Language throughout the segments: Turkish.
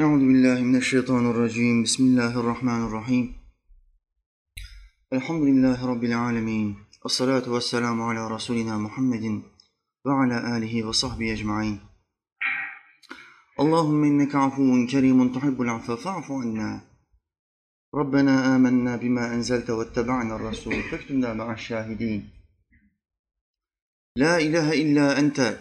أعوذ بالله من الشيطان الرجيم بسم الله الرحمن الرحيم الحمد لله رب العالمين الصلاة والسلام على رسولنا محمد وعلى آله وصحبه أجمعين اللهم إنك عفو كريم تحب العفو فاعف عنا ربنا آمنا بما أنزلت واتبعنا الرسول فاكتبنا مع الشاهدين La ilahe illa ente.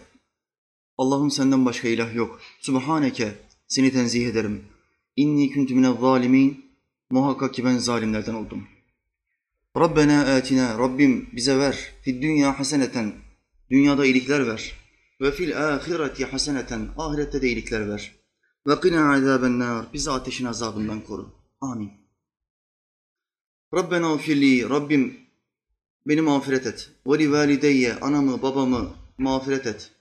Allah'ım senden başka ilah yok. Subhaneke. Seni tenzih ederim. İnni kuntu minel zalimin. Muhakkak ki ben zalimlerden oldum. Rabbena atina. Rabbim bize ver. Fid dünya haseneten. Dünyada iyilikler ver. Ve fil ahireti haseneten. Ahirette de iyilikler ver. Ve qina azaben nar. Bizi ateşin azabından koru. Amin. Rabbena ufirli. Rabbim Beni mağfiret et. Ve li valideyye, anamı, babamı mağfiret et.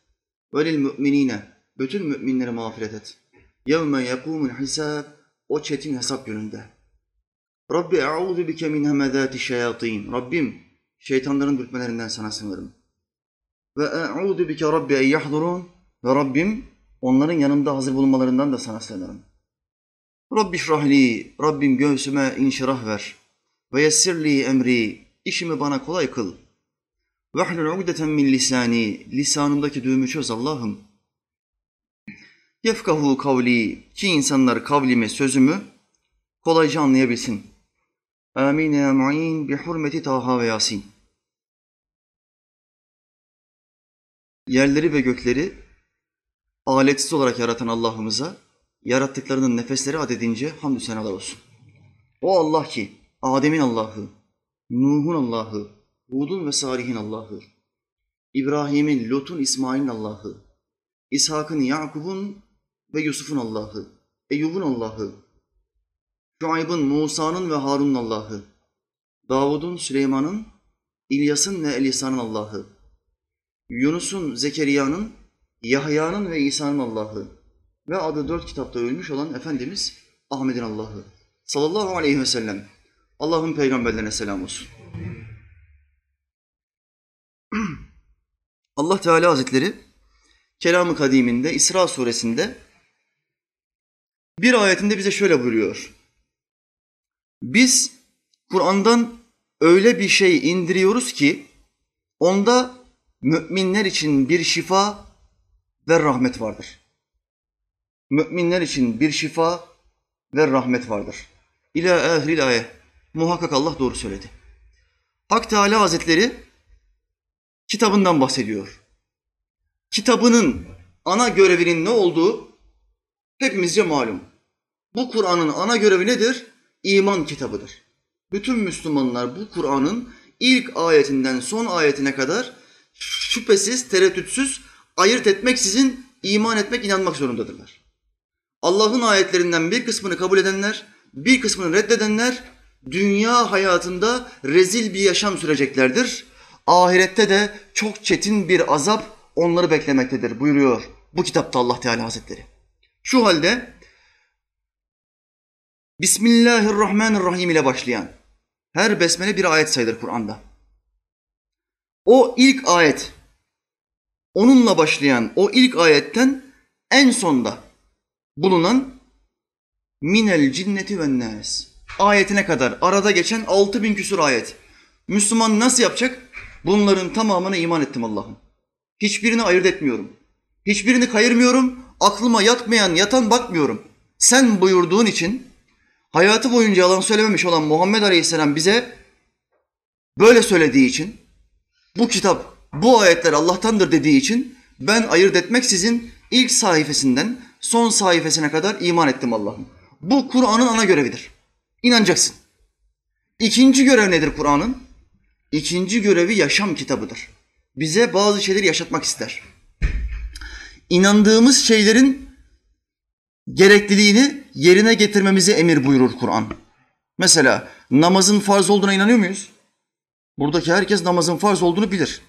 Ve lil müminine, bütün müminleri mağfiret et. Yevme yekumul hisab, o çetin hesap gününde. Rabbi e'udhu bike min hemedati şeyatin. Rabbim, şeytanların dürtmelerinden sana sığınırım. Ve e'udhu bike Rabbi en. Ve Rabbim, onların yanımda hazır bulunmalarından da sana sığınırım. Rabbi şrahli, Rabbim göğsüme inşirah ver. Ve yessirli emri, İşimi bana kolay kıl. Vehlul ugdeten min lisani. Lisanımdaki düğümü çöz Allah'ım. Yefkahu kavli. Ki insanlar kavlimi, sözümü kolayca anlayabilsin. Amin ya mu'in bi hurmeti Taha ve Yasin. Yerleri ve gökleri aletsiz olarak yaratan Allah'ımıza yarattıklarının nefesleri adedince hamdü senalar olsun. O Allah ki Adem'in Allah'ı, Nuh'un Allah'ı, Hud'un ve Salih'in Allah'ı, İbrahim'in, Lut'un, İsmail'in Allah'ı, İshak'ın, Yakub'un ve Yusuf'un Allah'ı, Eyyub'un Allah'ı, Şuayb'ın, Musa'nın ve Harun'un Allah'ı, Davud'un, Süleyman'ın, İlyas'ın ve Elisa'nın Allah'ı, Yunus'un, Zekeriya'nın, Yahya'nın ve İsa'nın Allah'ı ve adı dört kitapta ölmüş olan Efendimiz Ahmet'in Allah'ı sallallahu aleyhi ve sellem. Allah'ın peygamberlerine selam olsun. Allah Teala Hazretleri Kelam-ı Kadim'inde İsra suresinde bir ayetinde bize şöyle buyuruyor. Biz Kur'an'dan öyle bir şey indiriyoruz ki onda müminler için bir şifa ve rahmet vardır. Müminler için bir şifa ve rahmet vardır. İlâ ahiril ayet. Muhakkak Allah doğru söyledi. Hak Teala Hazretleri kitabından bahsediyor. Kitabının ana görevinin ne olduğu hepimizce malum. Bu Kur'an'ın ana görevi nedir? İman kitabıdır. Bütün Müslümanlar bu Kur'an'ın ilk ayetinden son ayetine kadar şüphesiz, tereddütsüz, ayırt etmeksizin iman etmek, inanmak zorundadırlar. Allah'ın ayetlerinden bir kısmını kabul edenler, bir kısmını reddedenler dünya hayatında rezil bir yaşam süreceklerdir. Ahirette de çok çetin bir azap onları beklemektedir buyuruyor bu kitapta Allah Teala Hazretleri. Şu halde Bismillahirrahmanirrahim ile başlayan her besmele bir ayet sayılır Kur'an'da. O ilk ayet, onunla başlayan o ilk ayetten en sonda bulunan minel cinneti ve nas ayetine kadar arada geçen altı bin küsur ayet. Müslüman nasıl yapacak? Bunların tamamına iman ettim Allah'ım. Hiçbirini ayırt etmiyorum. Hiçbirini kayırmıyorum. Aklıma yatmayan, yatan bakmıyorum. Sen buyurduğun için hayatı boyunca yalan söylememiş olan Muhammed Aleyhisselam bize böyle söylediği için bu kitap, bu ayetler Allah'tandır dediği için ben ayırt etmeksizin ilk sayfasından son sayfasına kadar iman ettim Allah'ım. Bu Kur'an'ın ana görevidir. İnanacaksın. İkinci görev nedir Kur'an'ın? İkinci görevi yaşam kitabıdır. Bize bazı şeyleri yaşatmak ister. İnandığımız şeylerin gerekliliğini yerine getirmemizi emir buyurur Kur'an. Mesela namazın farz olduğuna inanıyor muyuz? Buradaki herkes namazın farz olduğunu bilir.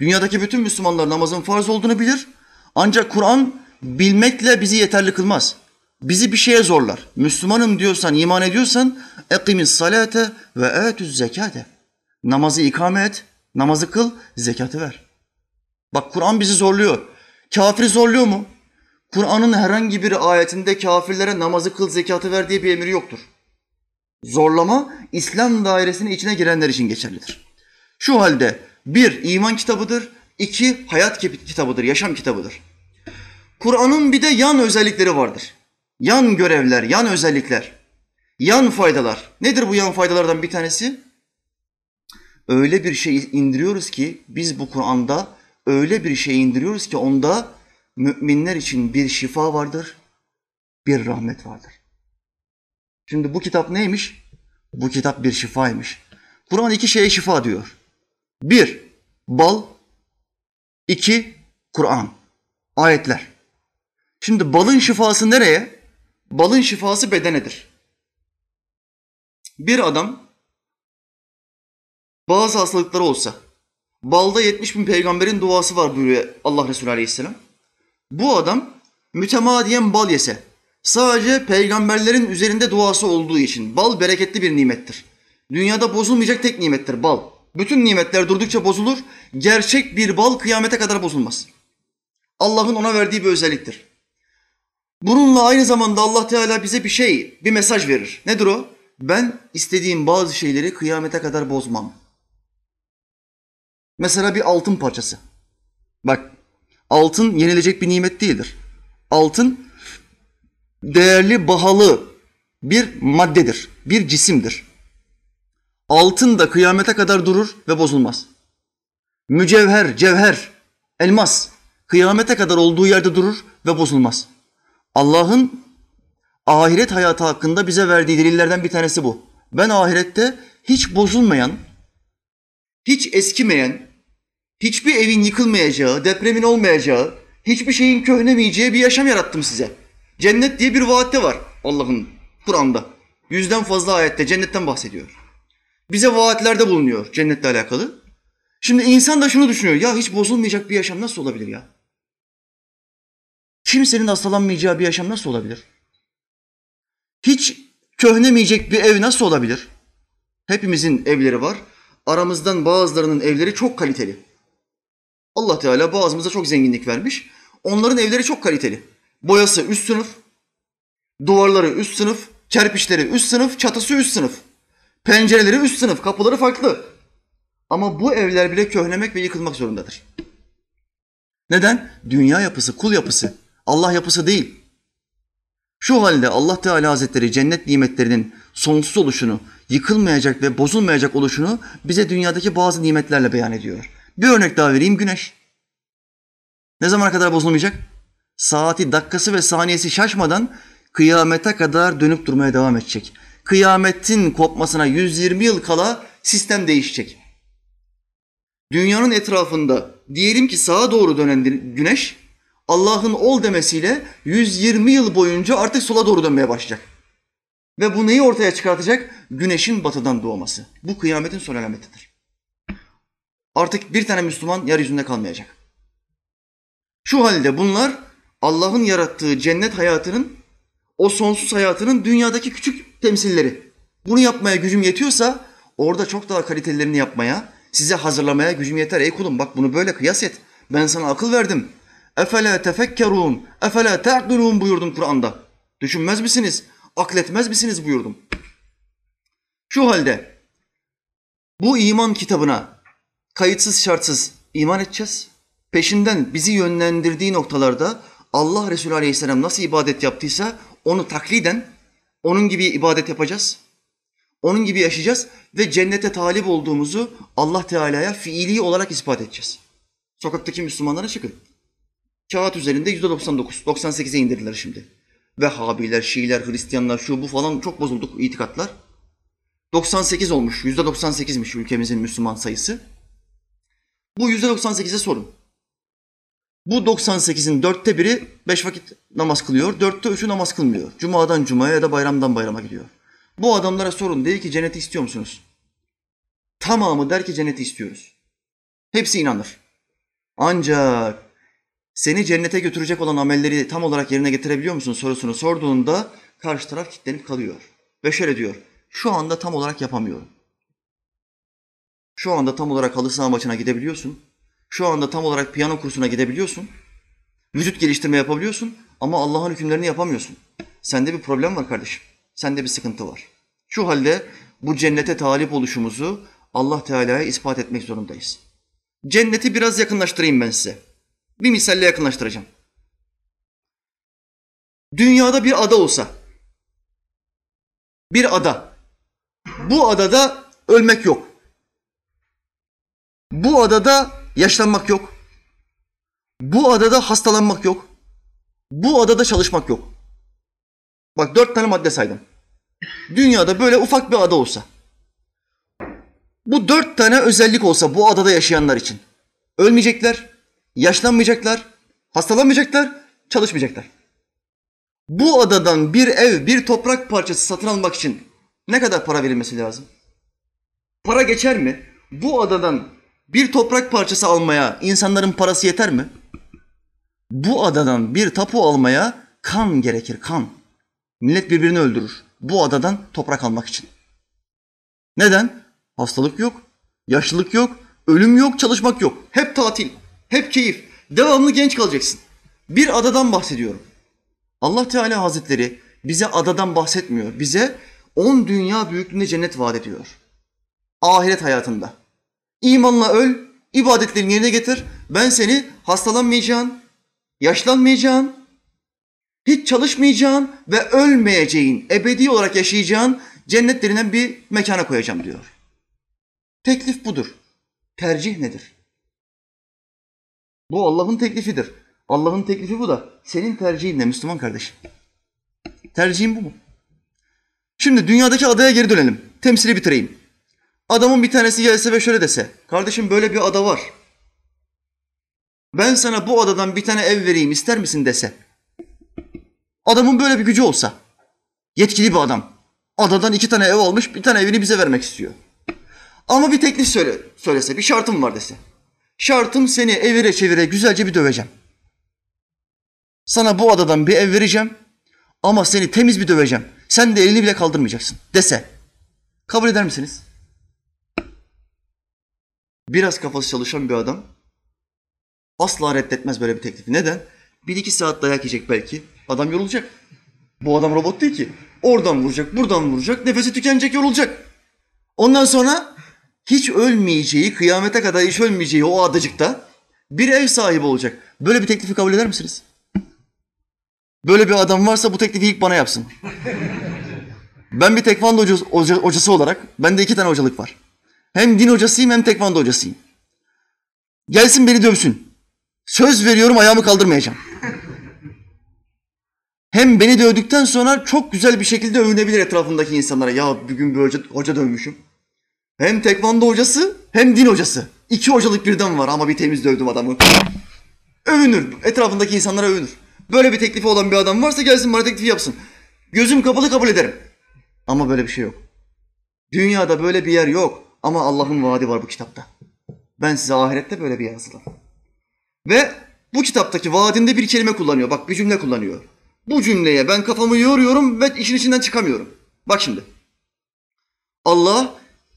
Dünyadaki bütün Müslümanlar namazın farz olduğunu bilir. Ancak Kur'an bilmekle bizi yeterli kılmaz. Bizi bir şeye zorlar. Müslümanım diyorsan, iman ediyorsan ekimis salate ve etüz zekate. Namazı ikame et, namazı kıl, zekatı ver. Bak Kur'an bizi zorluyor. Kafiri zorluyor mu? Kur'an'ın herhangi bir ayetinde kafirlere namazı kıl, zekatı ver diye bir emir yoktur. Zorlama İslam dairesinin içine girenler için geçerlidir. Şu halde bir iman kitabıdır, iki hayat kitabıdır, yaşam kitabıdır. Kur'an'ın bir de yan özellikleri vardır. Yan görevler, yan özellikler, yan faydalar. Nedir bu yan faydalardan bir tanesi? Öyle bir şey indiriyoruz ki biz bu Kur'an'da öyle bir şey indiriyoruz ki onda müminler için bir şifa vardır, bir rahmet vardır. Şimdi bu kitap neymiş? Bu kitap bir şifaymış. Kur'an iki şeye şifa diyor. Bir, bal. iki Kur'an. Ayetler. Şimdi balın şifası nereye? Balın şifası bedenedir. Bir adam bazı hastalıkları olsa, balda 70 bin peygamberin duası var buyuruyor Allah Resulü Aleyhisselam. Bu adam mütemadiyen bal yese, sadece peygamberlerin üzerinde duası olduğu için bal bereketli bir nimettir. Dünyada bozulmayacak tek nimettir bal. Bütün nimetler durdukça bozulur, gerçek bir bal kıyamete kadar bozulmaz. Allah'ın ona verdiği bir özelliktir. Bununla aynı zamanda Allah Teala bize bir şey, bir mesaj verir. Nedir o? Ben istediğim bazı şeyleri kıyamete kadar bozmam. Mesela bir altın parçası. Bak, altın yenilecek bir nimet değildir. Altın değerli, bahalı bir maddedir, bir cisimdir. Altın da kıyamete kadar durur ve bozulmaz. Mücevher, cevher, elmas kıyamete kadar olduğu yerde durur ve bozulmaz. Allah'ın ahiret hayatı hakkında bize verdiği delillerden bir tanesi bu. Ben ahirette hiç bozulmayan, hiç eskimeyen, hiçbir evin yıkılmayacağı, depremin olmayacağı, hiçbir şeyin köhnemeyeceği bir yaşam yarattım size. Cennet diye bir vaatte var Allah'ın Kur'an'da. Yüzden fazla ayette cennetten bahsediyor. Bize vaatlerde bulunuyor cennetle alakalı. Şimdi insan da şunu düşünüyor. Ya hiç bozulmayacak bir yaşam nasıl olabilir ya? Kimsenin hastalanmayacağı bir yaşam nasıl olabilir? Hiç köhnemeyecek bir ev nasıl olabilir? Hepimizin evleri var. Aramızdan bazılarının evleri çok kaliteli. Allah Teala bazımıza çok zenginlik vermiş. Onların evleri çok kaliteli. Boyası üst sınıf, duvarları üst sınıf, kerpiçleri üst sınıf, çatısı üst sınıf. Pencereleri üst sınıf, kapıları farklı. Ama bu evler bile köhnemek ve yıkılmak zorundadır. Neden? Dünya yapısı, kul yapısı. Allah yapısı değil. Şu halde Allah Teala Hazretleri cennet nimetlerinin sonsuz oluşunu, yıkılmayacak ve bozulmayacak oluşunu bize dünyadaki bazı nimetlerle beyan ediyor. Bir örnek daha vereyim güneş. Ne zamana kadar bozulmayacak? Saati, dakikası ve saniyesi şaşmadan kıyamete kadar dönüp durmaya devam edecek. Kıyametin kopmasına 120 yıl kala sistem değişecek. Dünyanın etrafında diyelim ki sağa doğru dönen güneş Allah'ın ol demesiyle 120 yıl boyunca artık sola doğru dönmeye başlayacak. Ve bu neyi ortaya çıkartacak? Güneşin batıdan doğması. Bu kıyametin son alametidir. Artık bir tane Müslüman yeryüzünde kalmayacak. Şu halde bunlar Allah'ın yarattığı cennet hayatının, o sonsuz hayatının dünyadaki küçük temsilleri. Bunu yapmaya gücüm yetiyorsa orada çok daha kalitelerini yapmaya, size hazırlamaya gücüm yeter. Ey kulum bak bunu böyle kıyas et. Ben sana akıl verdim. Efele tefekkerun, efele te'dilun buyurdum Kur'an'da. Düşünmez misiniz? Akletmez misiniz buyurdum. Şu halde bu iman kitabına kayıtsız şartsız iman edeceğiz. Peşinden bizi yönlendirdiği noktalarda Allah Resulü Aleyhisselam nasıl ibadet yaptıysa onu takliden onun gibi ibadet yapacağız. Onun gibi yaşayacağız ve cennete talip olduğumuzu Allah Teala'ya fiili olarak ispat edeceğiz. Sokaktaki Müslümanlara çıkın. Kağıt üzerinde yüzde 99, 98'e indirdiler şimdi. Vehhabiler, Şiiler, Hristiyanlar, şu bu falan çok bozulduk itikatlar. 98 olmuş, yüzde 98'miş ülkemizin Müslüman sayısı. Bu yüzde 98'e sorun. Bu 98'in dörtte biri beş vakit namaz kılıyor, dörtte üçü namaz kılmıyor. Cuma'dan cumaya ya da bayramdan bayrama gidiyor. Bu adamlara sorun, değil ki cenneti istiyor musunuz? Tamamı der ki cenneti istiyoruz. Hepsi inanır. Ancak seni cennete götürecek olan amelleri tam olarak yerine getirebiliyor musun sorusunu sorduğunda karşı taraf kilitlenip kalıyor. Ve şöyle diyor, şu anda tam olarak yapamıyorum. Şu anda tam olarak halı saha maçına gidebiliyorsun. Şu anda tam olarak piyano kursuna gidebiliyorsun. Vücut geliştirme yapabiliyorsun Ama Allah'ın hükümlerini yapamıyorsun. Sende bir problem var kardeşim. Sende bir sıkıntı var. Şu halde bu cennete talip oluşumuzu Allah Teala'ya ispat etmek zorundayız. Cenneti biraz yakınlaştırayım ben size. Bir misalle yakınlaştıracağım. Dünyada bir ada olsa, bir ada. Bu adada ölmek yok. Bu adada yaşlanmak yok. Bu adada hastalanmak yok. Bu adada çalışmak yok. Bak dört tane madde saydım. Dünyada böyle ufak bir ada olsa. Bu dört tane özellik olsa bu adada yaşayanlar için. Ölmeyecekler, yaşlanmayacaklar, hastalanmayacaklar, çalışmayacaklar. Bu adadan bir ev, bir toprak parçası satın almak için ne kadar para verilmesi lazım? Para geçer mi? Bu adadan bir toprak parçası almaya insanların parası yeter mi? Bu adadan bir tapu almaya kan gerekir, kan. Millet birbirini öldürür. Bu adadan toprak almak için. Neden? Hastalık yok, yaşlılık yok, ölüm yok, çalışmak yok. Hep tatil, hep keyif. Devamlı genç kalacaksın. Bir adadan bahsediyorum. Allah Teala Hazretleri bize adadan bahsetmiyor. Bize on dünya büyüklüğünde cennet vaat ediyor. Ahiret hayatında. İmanla öl, ibadetlerini yerine getir. Ben seni hastalanmayacağın, yaşlanmayacağın, hiç çalışmayacağın ve ölmeyeceğin, ebedi olarak yaşayacağın cennet denilen bir mekana koyacağım diyor. Teklif budur. Tercih nedir? Bu Allah'ın teklifidir. Allah'ın teklifi bu da. Senin tercihin ne Müslüman kardeşim? Tercihin bu mu? Şimdi dünyadaki adaya geri dönelim. Temsili bitireyim. Adamın bir tanesi gelse ve şöyle dese. Kardeşim böyle bir ada var. Ben sana bu adadan bir tane ev vereyim ister misin dese. Adamın böyle bir gücü olsa. Yetkili bir adam. Adadan iki tane ev almış bir tane evini bize vermek istiyor. Ama bir teklif söyle, söylese bir şartım var dese. Şartım seni evire çevire güzelce bir döveceğim. Sana bu adadan bir ev vereceğim ama seni temiz bir döveceğim. Sen de elini bile kaldırmayacaksın dese. Kabul eder misiniz? Biraz kafası çalışan bir adam asla reddetmez böyle bir teklifi. Neden? Bir iki saat dayak yiyecek belki. Adam yorulacak. Bu adam robot değil ki. Oradan vuracak, buradan vuracak, nefesi tükenecek, yorulacak. Ondan sonra hiç ölmeyeceği, kıyamete kadar hiç ölmeyeceği o adacıkta bir ev sahibi olacak. Böyle bir teklifi kabul eder misiniz? Böyle bir adam varsa bu teklifi ilk bana yapsın. Ben bir tekvando hocası, hoca, hocası olarak, bende iki tane hocalık var. Hem din hocasıyım hem tekvando hocasıyım. Gelsin beni dövsün. Söz veriyorum ayağımı kaldırmayacağım. Hem beni dövdükten sonra çok güzel bir şekilde övünebilir etrafındaki insanlara. Ya bugün bir hoca, hoca dövmüşüm. Hem tekvando hocası hem din hocası. İki hocalık birden var ama bir temiz dövdüm adamı. Övünür. Etrafındaki insanlara övünür. Böyle bir teklifi olan bir adam varsa gelsin bana teklifi yapsın. Gözüm kapalı kabul ederim. Ama böyle bir şey yok. Dünyada böyle bir yer yok. Ama Allah'ın vaadi var bu kitapta. Ben size ahirette böyle bir yer hazırlarım. Ve bu kitaptaki vaadinde bir kelime kullanıyor. Bak bir cümle kullanıyor. Bu cümleye ben kafamı yoruyorum ve işin içinden çıkamıyorum. Bak şimdi. Allah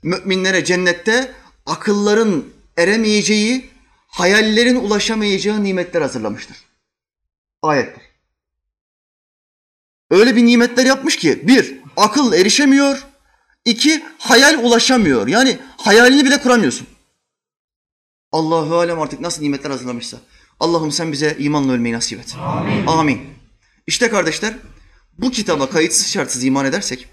müminlere cennette akılların eremeyeceği, hayallerin ulaşamayacağı nimetler hazırlamıştır. Ayettir. Öyle bir nimetler yapmış ki bir, akıl erişemiyor, iki, hayal ulaşamıyor. Yani hayalini bile kuramıyorsun. Allahu alem artık nasıl nimetler hazırlamışsa. Allah'ım sen bize imanla ölmeyi nasip et. Amin. Amin. İşte kardeşler bu kitaba kayıtsız şartsız iman edersek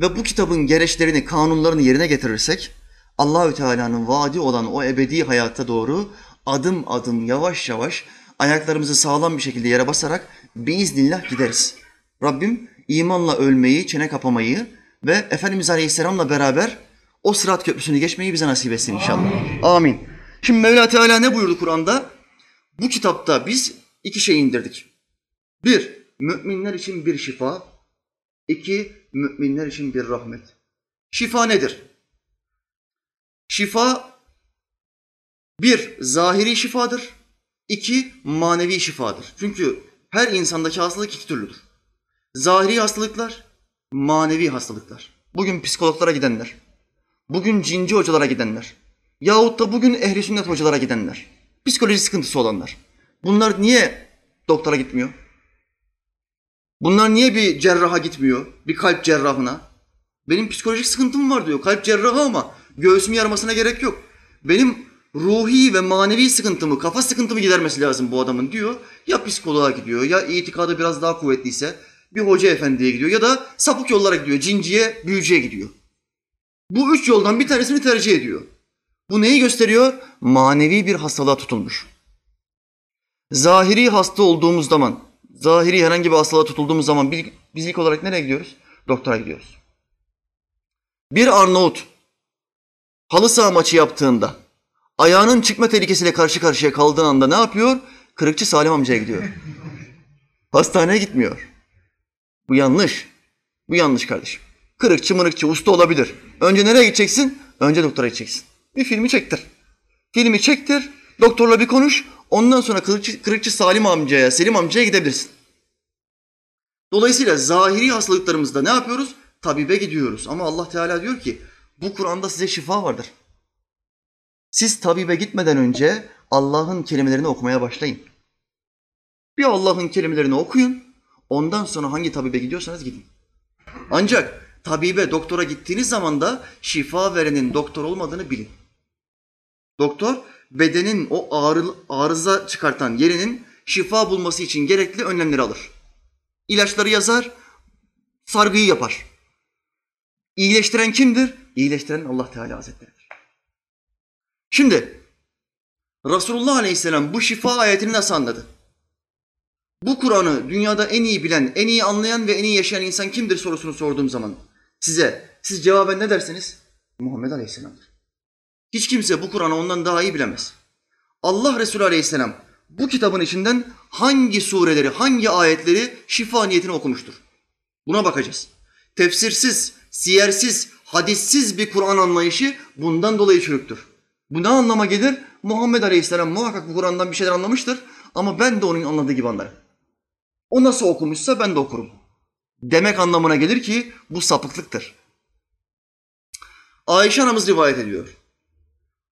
ve bu kitabın gereçlerini, kanunlarını yerine getirirsek Allahü Teala'nın vaadi olan o ebedi hayata doğru adım adım yavaş yavaş ayaklarımızı sağlam bir şekilde yere basarak biiznillah gideriz. Rabbim imanla ölmeyi, çene kapamayı ve Efendimiz Aleyhisselam'la beraber o sırat köprüsünü geçmeyi bize nasip etsin inşallah. Amin. Amin. Şimdi Mevla Teala ne buyurdu Kur'an'da? Bu kitapta biz iki şey indirdik. Bir, müminler için bir şifa. İki, müminler için bir rahmet. Şifa nedir? Şifa bir, zahiri şifadır. İki, manevi şifadır. Çünkü her insandaki hastalık iki türlüdür. Zahiri hastalıklar, manevi hastalıklar. Bugün psikologlara gidenler, bugün cinci hocalara gidenler, yahut da bugün ehli sünnet hocalara gidenler, psikoloji sıkıntısı olanlar. Bunlar niye doktora gitmiyor? Bunlar niye bir cerraha gitmiyor? Bir kalp cerrahına? Benim psikolojik sıkıntım var diyor. Kalp cerrahı ama göğsüm yarmasına gerek yok. Benim ruhi ve manevi sıkıntımı, kafa sıkıntımı gidermesi lazım bu adamın diyor. Ya psikoloğa gidiyor ya itikadı biraz daha kuvvetliyse bir hoca efendiye gidiyor ya da sapık yollara gidiyor. Cinciye, büyücüye gidiyor. Bu üç yoldan bir tanesini tercih ediyor. Bu neyi gösteriyor? Manevi bir hastalığa tutulmuş. Zahiri hasta olduğumuz zaman, zahiri herhangi bir hastalığa tutulduğumuz zaman biz ilk olarak nereye gidiyoruz? Doktora gidiyoruz. Bir Arnavut halı saha maçı yaptığında ayağının çıkma tehlikesiyle karşı karşıya kaldığı anda ne yapıyor? Kırıkçı Salim amcaya gidiyor. Hastaneye gitmiyor. Bu yanlış. Bu yanlış kardeşim. Kırıkçı mırıkçı usta olabilir. Önce nereye gideceksin? Önce doktora gideceksin. Bir filmi çektir. Filmi çektir, doktorla bir konuş. Ondan sonra kırıkçı, kırıkçı Salim amcaya, Selim amcaya gidebilirsin. Dolayısıyla zahiri hastalıklarımızda ne yapıyoruz? Tabibe gidiyoruz. Ama Allah Teala diyor ki bu Kur'an'da size şifa vardır. Siz tabibe gitmeden önce Allah'ın kelimelerini okumaya başlayın. Bir Allah'ın kelimelerini okuyun. Ondan sonra hangi tabibe gidiyorsanız gidin. Ancak tabibe, doktora gittiğiniz zaman da şifa verenin doktor olmadığını bilin. Doktor bedenin o ağrı, arıza çıkartan yerinin şifa bulması için gerekli önlemleri alır. İlaçları yazar, sargıyı yapar. İyileştiren kimdir? İyileştiren Allah Teala Hazretleri'dir. Şimdi Resulullah Aleyhisselam bu şifa ayetini nasıl anladı? Bu Kur'an'ı dünyada en iyi bilen, en iyi anlayan ve en iyi yaşayan insan kimdir sorusunu sorduğum zaman size, siz cevaben ne dersiniz? Muhammed Aleyhisselam'dır. Hiç kimse bu Kur'an'ı ondan daha iyi bilemez. Allah Resulü Aleyhisselam bu kitabın içinden hangi sureleri, hangi ayetleri şifa niyetine okumuştur? Buna bakacağız. Tefsirsiz, siyersiz, hadissiz bir Kur'an anlayışı bundan dolayı çürüktür. Bu ne anlama gelir? Muhammed Aleyhisselam muhakkak bu Kur'an'dan bir şeyler anlamıştır ama ben de onun anladığı gibi anlarım. O nasıl okumuşsa ben de okurum. Demek anlamına gelir ki bu sapıklıktır. Ayşe anamız rivayet ediyor.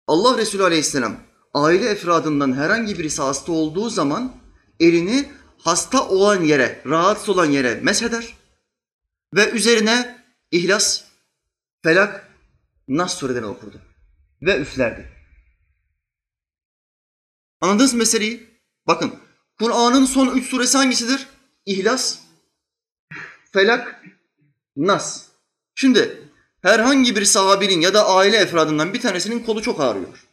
Allah Resulü Aleyhisselam aile efradından herhangi birisi hasta olduğu zaman elini hasta olan yere, rahatsız olan yere mesheder ve üzerine İhlas, Felak, Nas surelerini okurdu ve üflerdi. Anladınız meseleyi? Bakın Kur'an'ın son üç suresi hangisidir? İhlas, Felak, Nas. Şimdi herhangi bir sahabinin ya da aile efradından bir tanesinin kolu çok ağrıyor.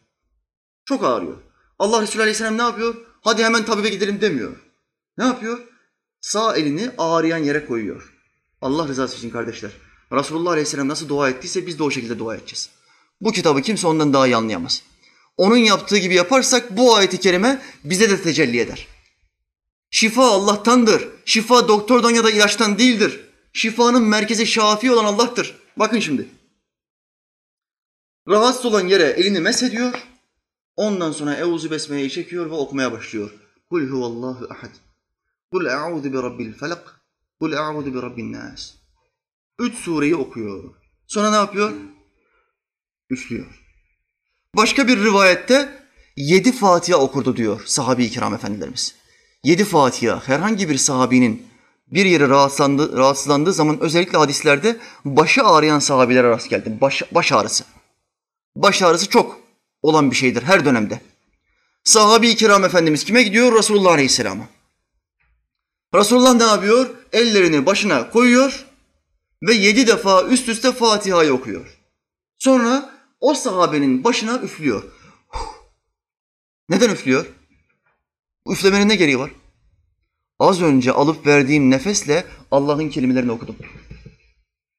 Çok ağrıyor. Allah Resulü Aleyhisselam ne yapıyor? Hadi hemen tabibe gidelim demiyor. Ne yapıyor? Sağ elini ağrıyan yere koyuyor. Allah rızası için kardeşler. Resulullah Aleyhisselam nasıl dua ettiyse biz de o şekilde dua edeceğiz. Bu kitabı kimse ondan daha iyi anlayamaz. Onun yaptığı gibi yaparsak bu ayeti kerime bize de tecelli eder. Şifa Allah'tandır. Şifa doktordan ya da ilaçtan değildir. Şifanın merkezi şafi olan Allah'tır. Bakın şimdi. Rahatsız olan yere elini mesediyor. Ondan sonra Euzu Besmele'yi çekiyor ve okumaya başlıyor. Kul huvallahu ahad. Kul a'udhu bi rabbil felak. Kul a'udhu bi rabbin nas. Üç sureyi okuyor. Sonra ne yapıyor? Üflüyor. Başka bir rivayette yedi Fatiha okurdu diyor sahabi-i kiram efendilerimiz. Yedi Fatiha herhangi bir sahabinin bir yere rahatsızlandı, rahatsızlandığı zaman özellikle hadislerde başı ağrıyan sahabilere rast geldim. Baş, baş ağrısı. Baş ağrısı çok olan bir şeydir her dönemde. Sahabi-i kiram efendimiz kime gidiyor? Resulullah Aleyhisselam'a. Resulullah ne yapıyor? Ellerini başına koyuyor ve yedi defa üst üste Fatiha'yı okuyor. Sonra o sahabenin başına üflüyor. Neden üflüyor? Üflemenin ne gereği var? Az önce alıp verdiğim nefesle Allah'ın kelimelerini okudum.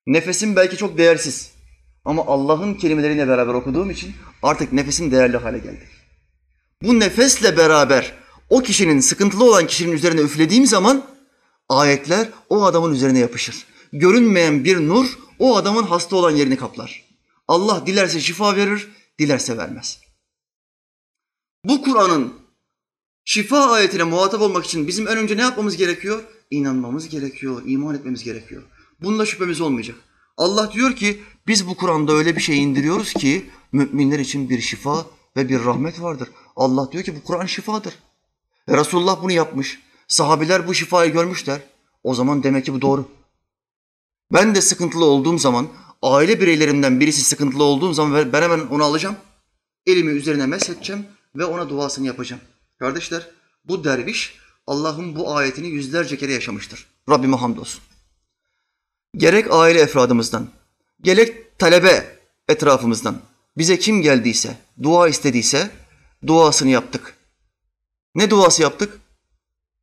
Nefesim belki çok değersiz. Ama Allah'ın kelimeleriyle beraber okuduğum için artık nefesim değerli hale geldi. Bu nefesle beraber o kişinin, sıkıntılı olan kişinin üzerine üflediğim zaman ayetler o adamın üzerine yapışır. Görünmeyen bir nur o adamın hasta olan yerini kaplar. Allah dilerse şifa verir, dilerse vermez. Bu Kur'an'ın şifa ayetine muhatap olmak için bizim en önce ne yapmamız gerekiyor? İnanmamız gerekiyor, iman etmemiz gerekiyor. Bunda şüphemiz olmayacak. Allah diyor ki biz bu Kur'an'da öyle bir şey indiriyoruz ki müminler için bir şifa ve bir rahmet vardır. Allah diyor ki bu Kur'an şifadır. Ve Resulullah bunu yapmış. Sahabiler bu şifayı görmüşler. O zaman demek ki bu doğru. Ben de sıkıntılı olduğum zaman, aile bireylerimden birisi sıkıntılı olduğum zaman ben hemen onu alacağım. Elimi üzerine mesedeceğim ve ona duasını yapacağım. Kardeşler bu derviş Allah'ın bu ayetini yüzlerce kere yaşamıştır. Rabbime hamdolsun. Gerek aile efradımızdan, gerek talebe etrafımızdan bize kim geldiyse, dua istediyse duasını yaptık. Ne duası yaptık?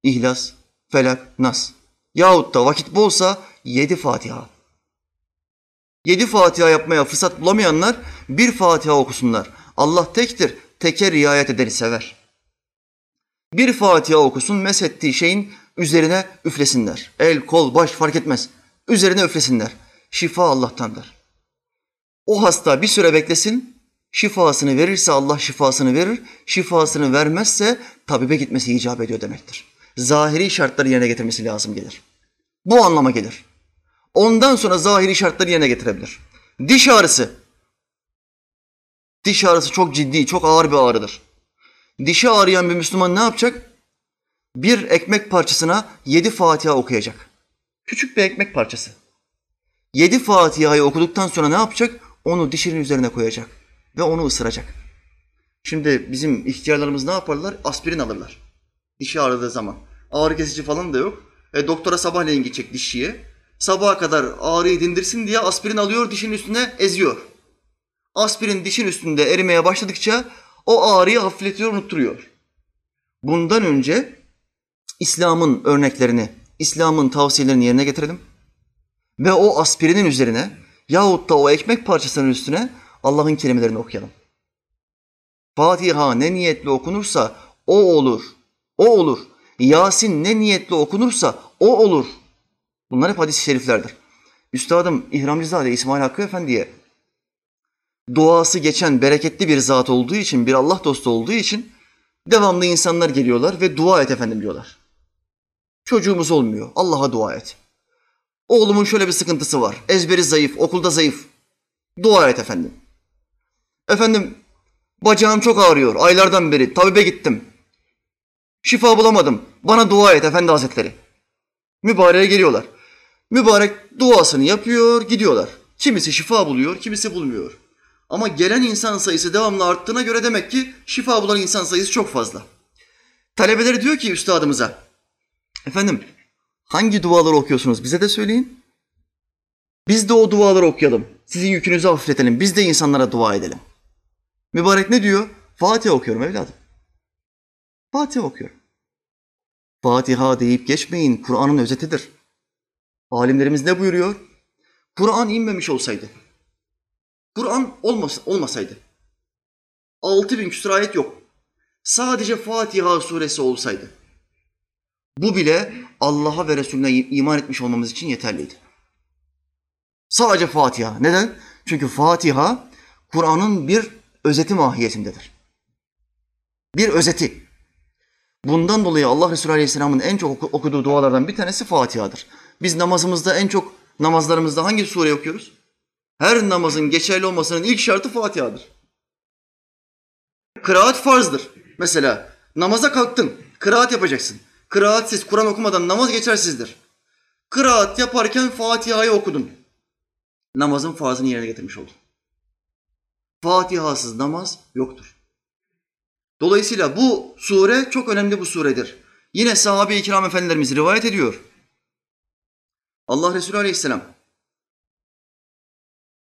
İhlas, Felak, Nas. Yahut da vakit bolsa yedi Fatiha. Yedi Fatiha yapmaya fırsat bulamayanlar bir Fatiha okusunlar. Allah tektir, teke riayet edeni sever. Bir Fatiha okusun, meshettiği şeyin üzerine üflesinler. El, kol, baş fark etmez. Üzerine üflesinler. Şifa Allah'tandır. O hasta bir süre beklesin, şifasını verirse Allah şifasını verir, şifasını vermezse tabibe gitmesi icap ediyor demektir. Zahiri şartları yerine getirmesi lazım gelir. Bu anlama gelir. Ondan sonra zahiri şartları yerine getirebilir. Diş ağrısı. Diş ağrısı çok ciddi, çok ağır bir ağrıdır. Dişi ağrıyan bir Müslüman ne yapacak? Bir ekmek parçasına yedi Fatiha okuyacak. Küçük bir ekmek parçası. Yedi Fatiha'yı okuduktan sonra ne yapacak? Onu dişinin üzerine koyacak ve onu ısıracak. Şimdi bizim ihtiyarlarımız ne yaparlar? Aspirin alırlar. Dişi ağrıdığı zaman. Ağrı kesici falan da yok. E, doktora sabahleyin gidecek dişçiye. Sabaha kadar ağrıyı dindirsin diye aspirin alıyor, dişin üstüne eziyor. Aspirin dişin üstünde erimeye başladıkça o ağrıyı hafifletiyor, unutturuyor. Bundan önce İslam'ın örneklerini, İslam'ın tavsiyelerini yerine getirelim. Ve o aspirinin üzerine yahut da o ekmek parçasının üstüne Allah'ın kelimelerini okuyalım. Fatiha ne niyetle okunursa o olur. O olur. Yasin ne niyetle okunursa o olur. Bunlar hep hadis-i şeriflerdir. Üstadım İhramcızade İsmail Hakkı Efendi'ye duası geçen bereketli bir zat olduğu için, bir Allah dostu olduğu için devamlı insanlar geliyorlar ve dua et efendim diyorlar. Çocuğumuz olmuyor. Allah'a dua et. Oğlumun şöyle bir sıkıntısı var. Ezberi zayıf, okulda zayıf. Dua et efendim. Efendim bacağım çok ağrıyor. Aylardan beri tabibe gittim. Şifa bulamadım. Bana dua et efendi hazretleri. Mübareğe geliyorlar. Mübarek duasını yapıyor, gidiyorlar. Kimisi şifa buluyor, kimisi bulmuyor. Ama gelen insan sayısı devamlı arttığına göre demek ki şifa bulan insan sayısı çok fazla. Talebeleri diyor ki üstadımıza, efendim hangi duaları okuyorsunuz bize de söyleyin. Biz de o duaları okuyalım. Sizin yükünüzü hafifletelim. Biz de insanlara dua edelim. Mübarek ne diyor? Fatiha okuyorum evladım. Fatiha okuyorum. Fatiha deyip geçmeyin. Kur'an'ın özetidir. Alimlerimiz ne buyuruyor? Kur'an inmemiş olsaydı, Kur'an olmas olmasaydı, altı bin küsur ayet yok. Sadece Fatiha suresi olsaydı, bu bile Allah'a ve Resulüne iman etmiş olmamız için yeterliydi. Sadece Fatiha. Neden? Çünkü Fatiha Kur'an'ın bir özeti mahiyetindedir. Bir özeti. Bundan dolayı Allah Resulü Aleyhisselam'ın en çok okuduğu dualardan bir tanesi Fatiha'dır. Biz namazımızda en çok namazlarımızda hangi sure okuyoruz? Her namazın geçerli olmasının ilk şartı Fatiha'dır. Kıraat farzdır. Mesela namaza kalktın, kıraat yapacaksın. Kıraatsiz, Kur'an okumadan namaz geçersizdir. Kıraat yaparken Fatiha'yı okudun. Namazın farzını yerine getirmiş oldun. Fatihasız namaz yoktur. Dolayısıyla bu sure çok önemli bu suredir. Yine sahabe-i kiram efendilerimiz rivayet ediyor. Allah Resulü Aleyhisselam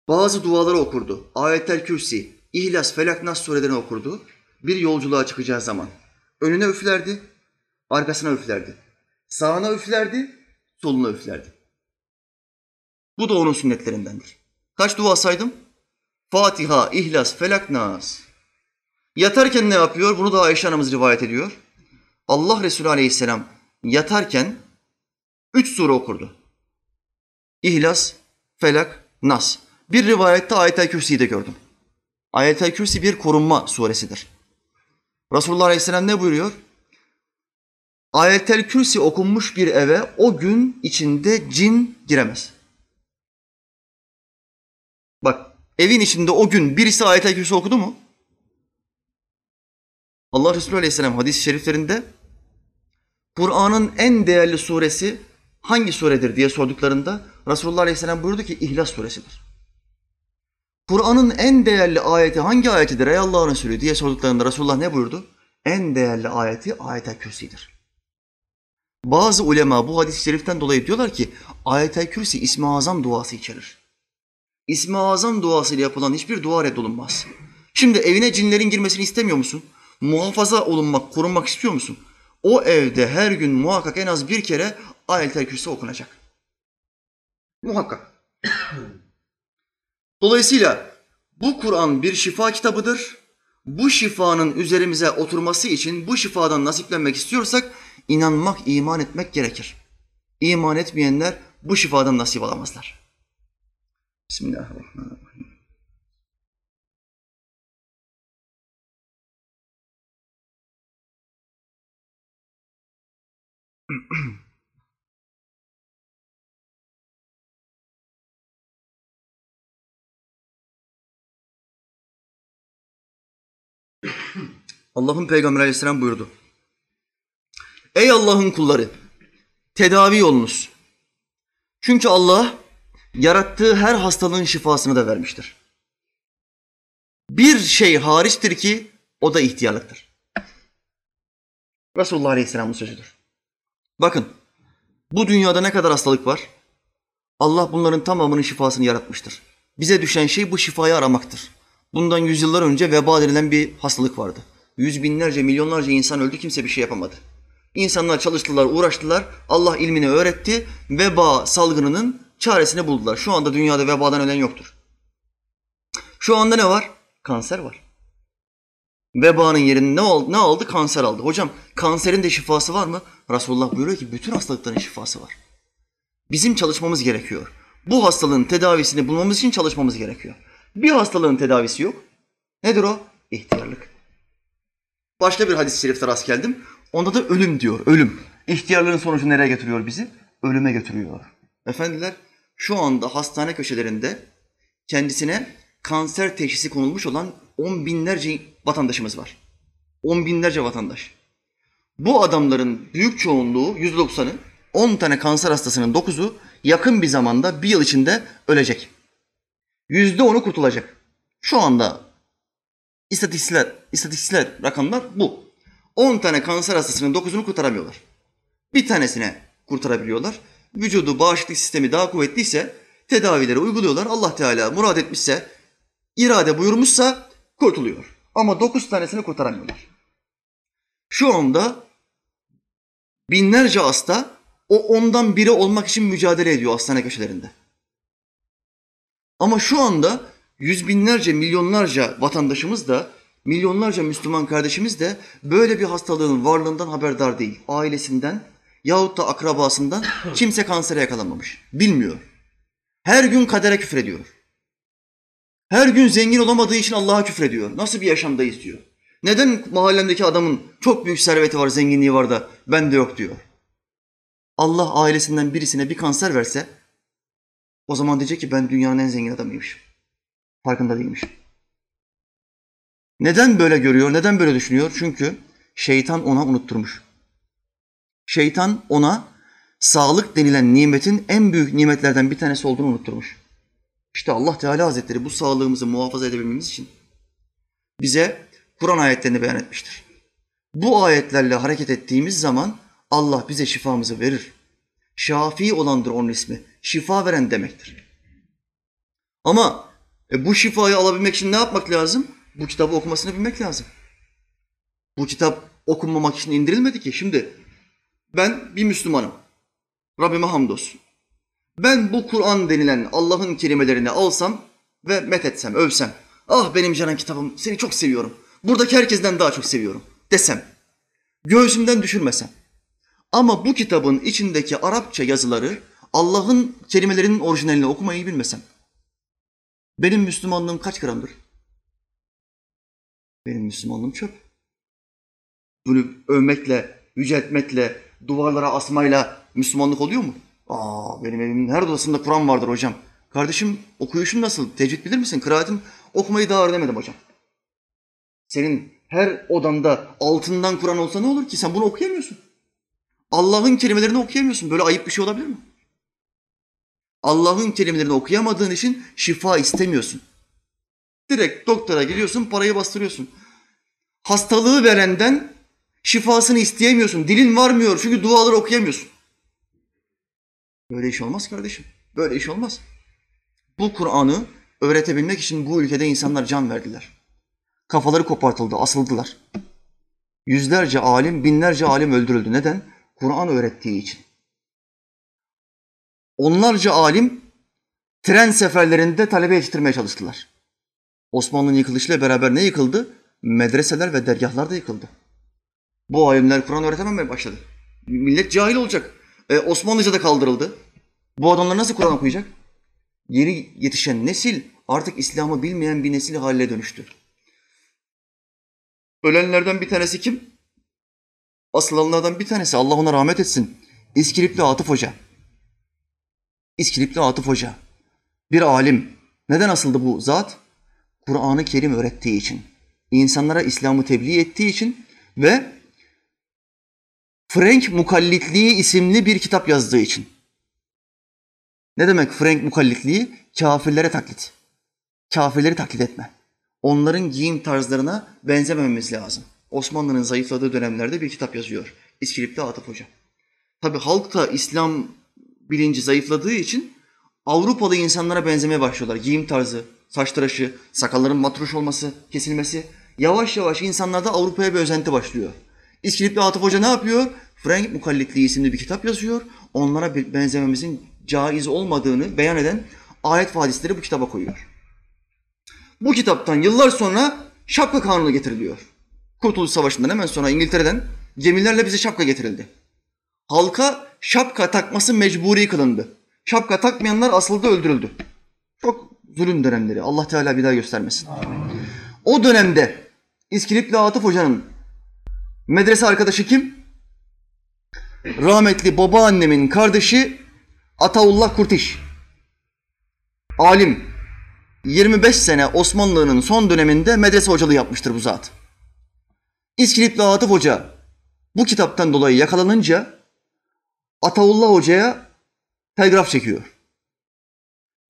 bazı duaları okurdu. Ayetler Kürsi, İhlas, Felak, Nas surelerini okurdu. Bir yolculuğa çıkacağı zaman. Önüne üflerdi, arkasına üflerdi. Sağına üflerdi, soluna üflerdi. Bu da onun sünnetlerindendir. Kaç dua saydım? Fatiha, İhlas, Felak, Nas. Yatarken ne yapıyor? Bunu da Ayşe anamız rivayet ediyor. Allah Resulü aleyhisselam yatarken üç sure okurdu. İhlas, Felak, Nas. Bir rivayette Ayet-el Kürsi'yi de gördüm. Ayet-el Kürsi bir korunma suresidir. Resulullah Aleyhisselam ne buyuruyor? Ayet-el Kürsi okunmuş bir eve o gün içinde cin giremez. Bak evin içinde o gün birisi Ayet-el Kürsi okudu mu? Allah Resulü Aleyhisselam hadis-i şeriflerinde Kur'an'ın en değerli suresi hangi suredir diye sorduklarında Resulullah Aleyhisselam buyurdu ki İhlas suresidir. Kur'an'ın en değerli ayeti hangi ayetidir ey Allah'ın Resulü diye sorduklarında Resulullah ne buyurdu? En değerli ayeti ayet-el kürsidir. Bazı ulema bu hadis-i şeriften dolayı diyorlar ki ayet-el kürsi ismi azam duası içerir. İsmi azam duasıyla yapılan hiçbir dua reddolunmaz. Şimdi evine cinlerin girmesini istemiyor musun? Muhafaza olunmak, korunmak istiyor musun? O evde her gün muhakkak en az bir kere ayet-el kürsi okunacak. Muhakkak. Dolayısıyla bu Kur'an bir şifa kitabıdır. Bu şifanın üzerimize oturması için bu şifadan nasiplenmek istiyorsak inanmak, iman etmek gerekir. İman etmeyenler bu şifadan nasip alamazlar. Bismillahirrahmanirrahim. Allah'ın Peygamber aleyhisselam buyurdu. Ey Allah'ın kulları, tedavi olunuz. Çünkü Allah yarattığı her hastalığın şifasını da vermiştir. Bir şey hariçtir ki o da ihtiyarlıktır. Resulullah Aleyhisselam'ın sözüdür. Bakın bu dünyada ne kadar hastalık var? Allah bunların tamamının şifasını yaratmıştır. Bize düşen şey bu şifayı aramaktır. Bundan yüzyıllar önce veba denilen bir hastalık vardı. Yüz binlerce, milyonlarca insan öldü, kimse bir şey yapamadı. İnsanlar çalıştılar, uğraştılar, Allah ilmini öğretti, veba salgınının çaresini buldular. Şu anda dünyada vebadan ölen yoktur. Şu anda ne var? Kanser var. Vebanın yerini ne aldı? Ne aldı? Kanser aldı. Hocam kanserin de şifası var mı? Resulullah buyuruyor ki bütün hastalıkların şifası var. Bizim çalışmamız gerekiyor. Bu hastalığın tedavisini bulmamız için çalışmamız gerekiyor. Bir hastalığın tedavisi yok. Nedir o? İhtiyarlık. Başka bir hadis-i şerifte rast geldim. Onda da ölüm diyor, ölüm. İhtiyarlığın sonucu nereye getiriyor bizi? Ölüme götürüyor. Efendiler, şu anda hastane köşelerinde kendisine kanser teşhisi konulmuş olan on binlerce vatandaşımız var. On binlerce vatandaş. Bu adamların büyük çoğunluğu, yüzde doksanı, on tane kanser hastasının dokuzu yakın bir zamanda bir yıl içinde ölecek. Yüzde onu kurtulacak. Şu anda istatistikler, istatistikler rakamlar bu. 10 tane kanser hastasının 9'unu kurtaramıyorlar. Bir tanesine kurtarabiliyorlar. Vücudu, bağışıklık sistemi daha kuvvetliyse tedavileri uyguluyorlar. Allah Teala murad etmişse, irade buyurmuşsa kurtuluyor. Ama 9 tanesini kurtaramıyorlar. Şu anda binlerce hasta o ondan biri olmak için mücadele ediyor hastane köşelerinde. Ama şu anda yüz binlerce, milyonlarca vatandaşımız da, milyonlarca Müslüman kardeşimiz de böyle bir hastalığın varlığından haberdar değil. Ailesinden yahut da akrabasından kimse kansere yakalanmamış. Bilmiyor. Her gün kadere küfrediyor. Her gün zengin olamadığı için Allah'a küfrediyor. Nasıl bir yaşamdayız diyor. Neden mahallemdeki adamın çok büyük serveti var, zenginliği var da ben de yok diyor. Allah ailesinden birisine bir kanser verse o zaman diyecek ki ben dünyanın en zengin adamıymışım. Farkında değilmiş. Neden böyle görüyor, neden böyle düşünüyor? Çünkü şeytan ona unutturmuş. Şeytan ona sağlık denilen nimetin en büyük nimetlerden bir tanesi olduğunu unutturmuş. İşte Allah Teala Hazretleri bu sağlığımızı muhafaza edebilmemiz için bize Kur'an ayetlerini beyan etmiştir. Bu ayetlerle hareket ettiğimiz zaman Allah bize şifamızı verir. Şafi olandır onun ismi. Şifa veren demektir. Ama e, bu şifayı alabilmek için ne yapmak lazım? Bu kitabı okumasını bilmek lazım. Bu kitap okunmamak için indirilmedi ki. Şimdi ben bir Müslümanım. Rabbime hamdolsun. Ben bu Kur'an denilen Allah'ın kelimelerini alsam ve methetsem, övsem. Ah benim canım kitabım, seni çok seviyorum. Buradaki herkesten daha çok seviyorum desem. Göğsümden düşürmesem. Ama bu kitabın içindeki Arapça yazıları Allah'ın kelimelerinin orijinalini okumayı bilmesem. Benim Müslümanlığım kaç gramdır? Benim Müslümanlığım çöp. Bunu övmekle, yüceltmekle, duvarlara asmayla Müslümanlık oluyor mu? Aa benim evimin her odasında Kur'an vardır hocam. Kardeşim okuyuşun nasıl? Tecvid bilir misin? Kıraatim okumayı daha öğrenemedim hocam. Senin her odanda altından Kur'an olsa ne olur ki? Sen bunu okuyamıyorsun. Allah'ın kelimelerini okuyamıyorsun. Böyle ayıp bir şey olabilir mi? Allah'ın kelimelerini okuyamadığın için şifa istemiyorsun. Direkt doktora gidiyorsun, parayı bastırıyorsun. Hastalığı verenden şifasını isteyemiyorsun. Dilin varmıyor çünkü duaları okuyamıyorsun. Böyle iş olmaz kardeşim. Böyle iş olmaz. Bu Kur'an'ı öğretebilmek için bu ülkede insanlar can verdiler. Kafaları kopartıldı, asıldılar. Yüzlerce alim, binlerce alim öldürüldü. Neden? Kur'an öğrettiği için. Onlarca alim tren seferlerinde talebe yetiştirmeye çalıştılar. Osmanlı'nın yıkılışıyla beraber ne yıkıldı? Medreseler ve dergahlar da yıkıldı. Bu alimler Kur'an öğretememeye başladı. Millet cahil olacak. E, Osmanlıca da kaldırıldı. Bu adamlar nasıl Kur'an okuyacak? Yeni yetişen nesil artık İslam'ı bilmeyen bir nesil haline dönüştü. Ölenlerden bir tanesi kim? Asılanlardan bir tanesi Allah ona rahmet etsin. İskilipli Atıf Hoca. İskilipli Atıf Hoca. Bir alim. Neden asıldı bu zat? Kur'an-ı Kerim öğrettiği için. insanlara İslam'ı tebliğ ettiği için ve Frank Mukallitliği isimli bir kitap yazdığı için. Ne demek Frank Mukallitliği? Kafirlere taklit. Kafirleri taklit etme. Onların giyim tarzlarına benzemememiz lazım. Osmanlı'nın zayıfladığı dönemlerde bir kitap yazıyor. İskilip'te Atıf Hoca. Tabi halk da İslam bilinci zayıfladığı için Avrupalı insanlara benzemeye başlıyorlar. Giyim tarzı, saç tıraşı, sakalların matruş olması, kesilmesi. Yavaş yavaş insanlarda Avrupa'ya bir özenti başlıyor. İskilipli Atıf Hoca ne yapıyor? Frank Mukallitliği isimli bir kitap yazıyor. Onlara benzememizin caiz olmadığını beyan eden ayet ve bu kitaba koyuyor. Bu kitaptan yıllar sonra şapka kanunu getiriliyor. Kurtuluş Savaşı'ndan hemen sonra İngiltere'den gemilerle bize şapka getirildi. Halka şapka takması mecburi kılındı. Şapka takmayanlar asıldı öldürüldü. Çok zulüm dönemleri. Allah Teala bir daha göstermesin. O dönemde İskilipli Atıf Hoca'nın medrese arkadaşı kim? Rahmetli babaannemin kardeşi Ataullah Kurtiş. Alim. 25 sene Osmanlı'nın son döneminde medrese hocalığı yapmıştır bu zat. İskilipli Atıf Hoca bu kitaptan dolayı yakalanınca Ataullah Hoca'ya telgraf çekiyor.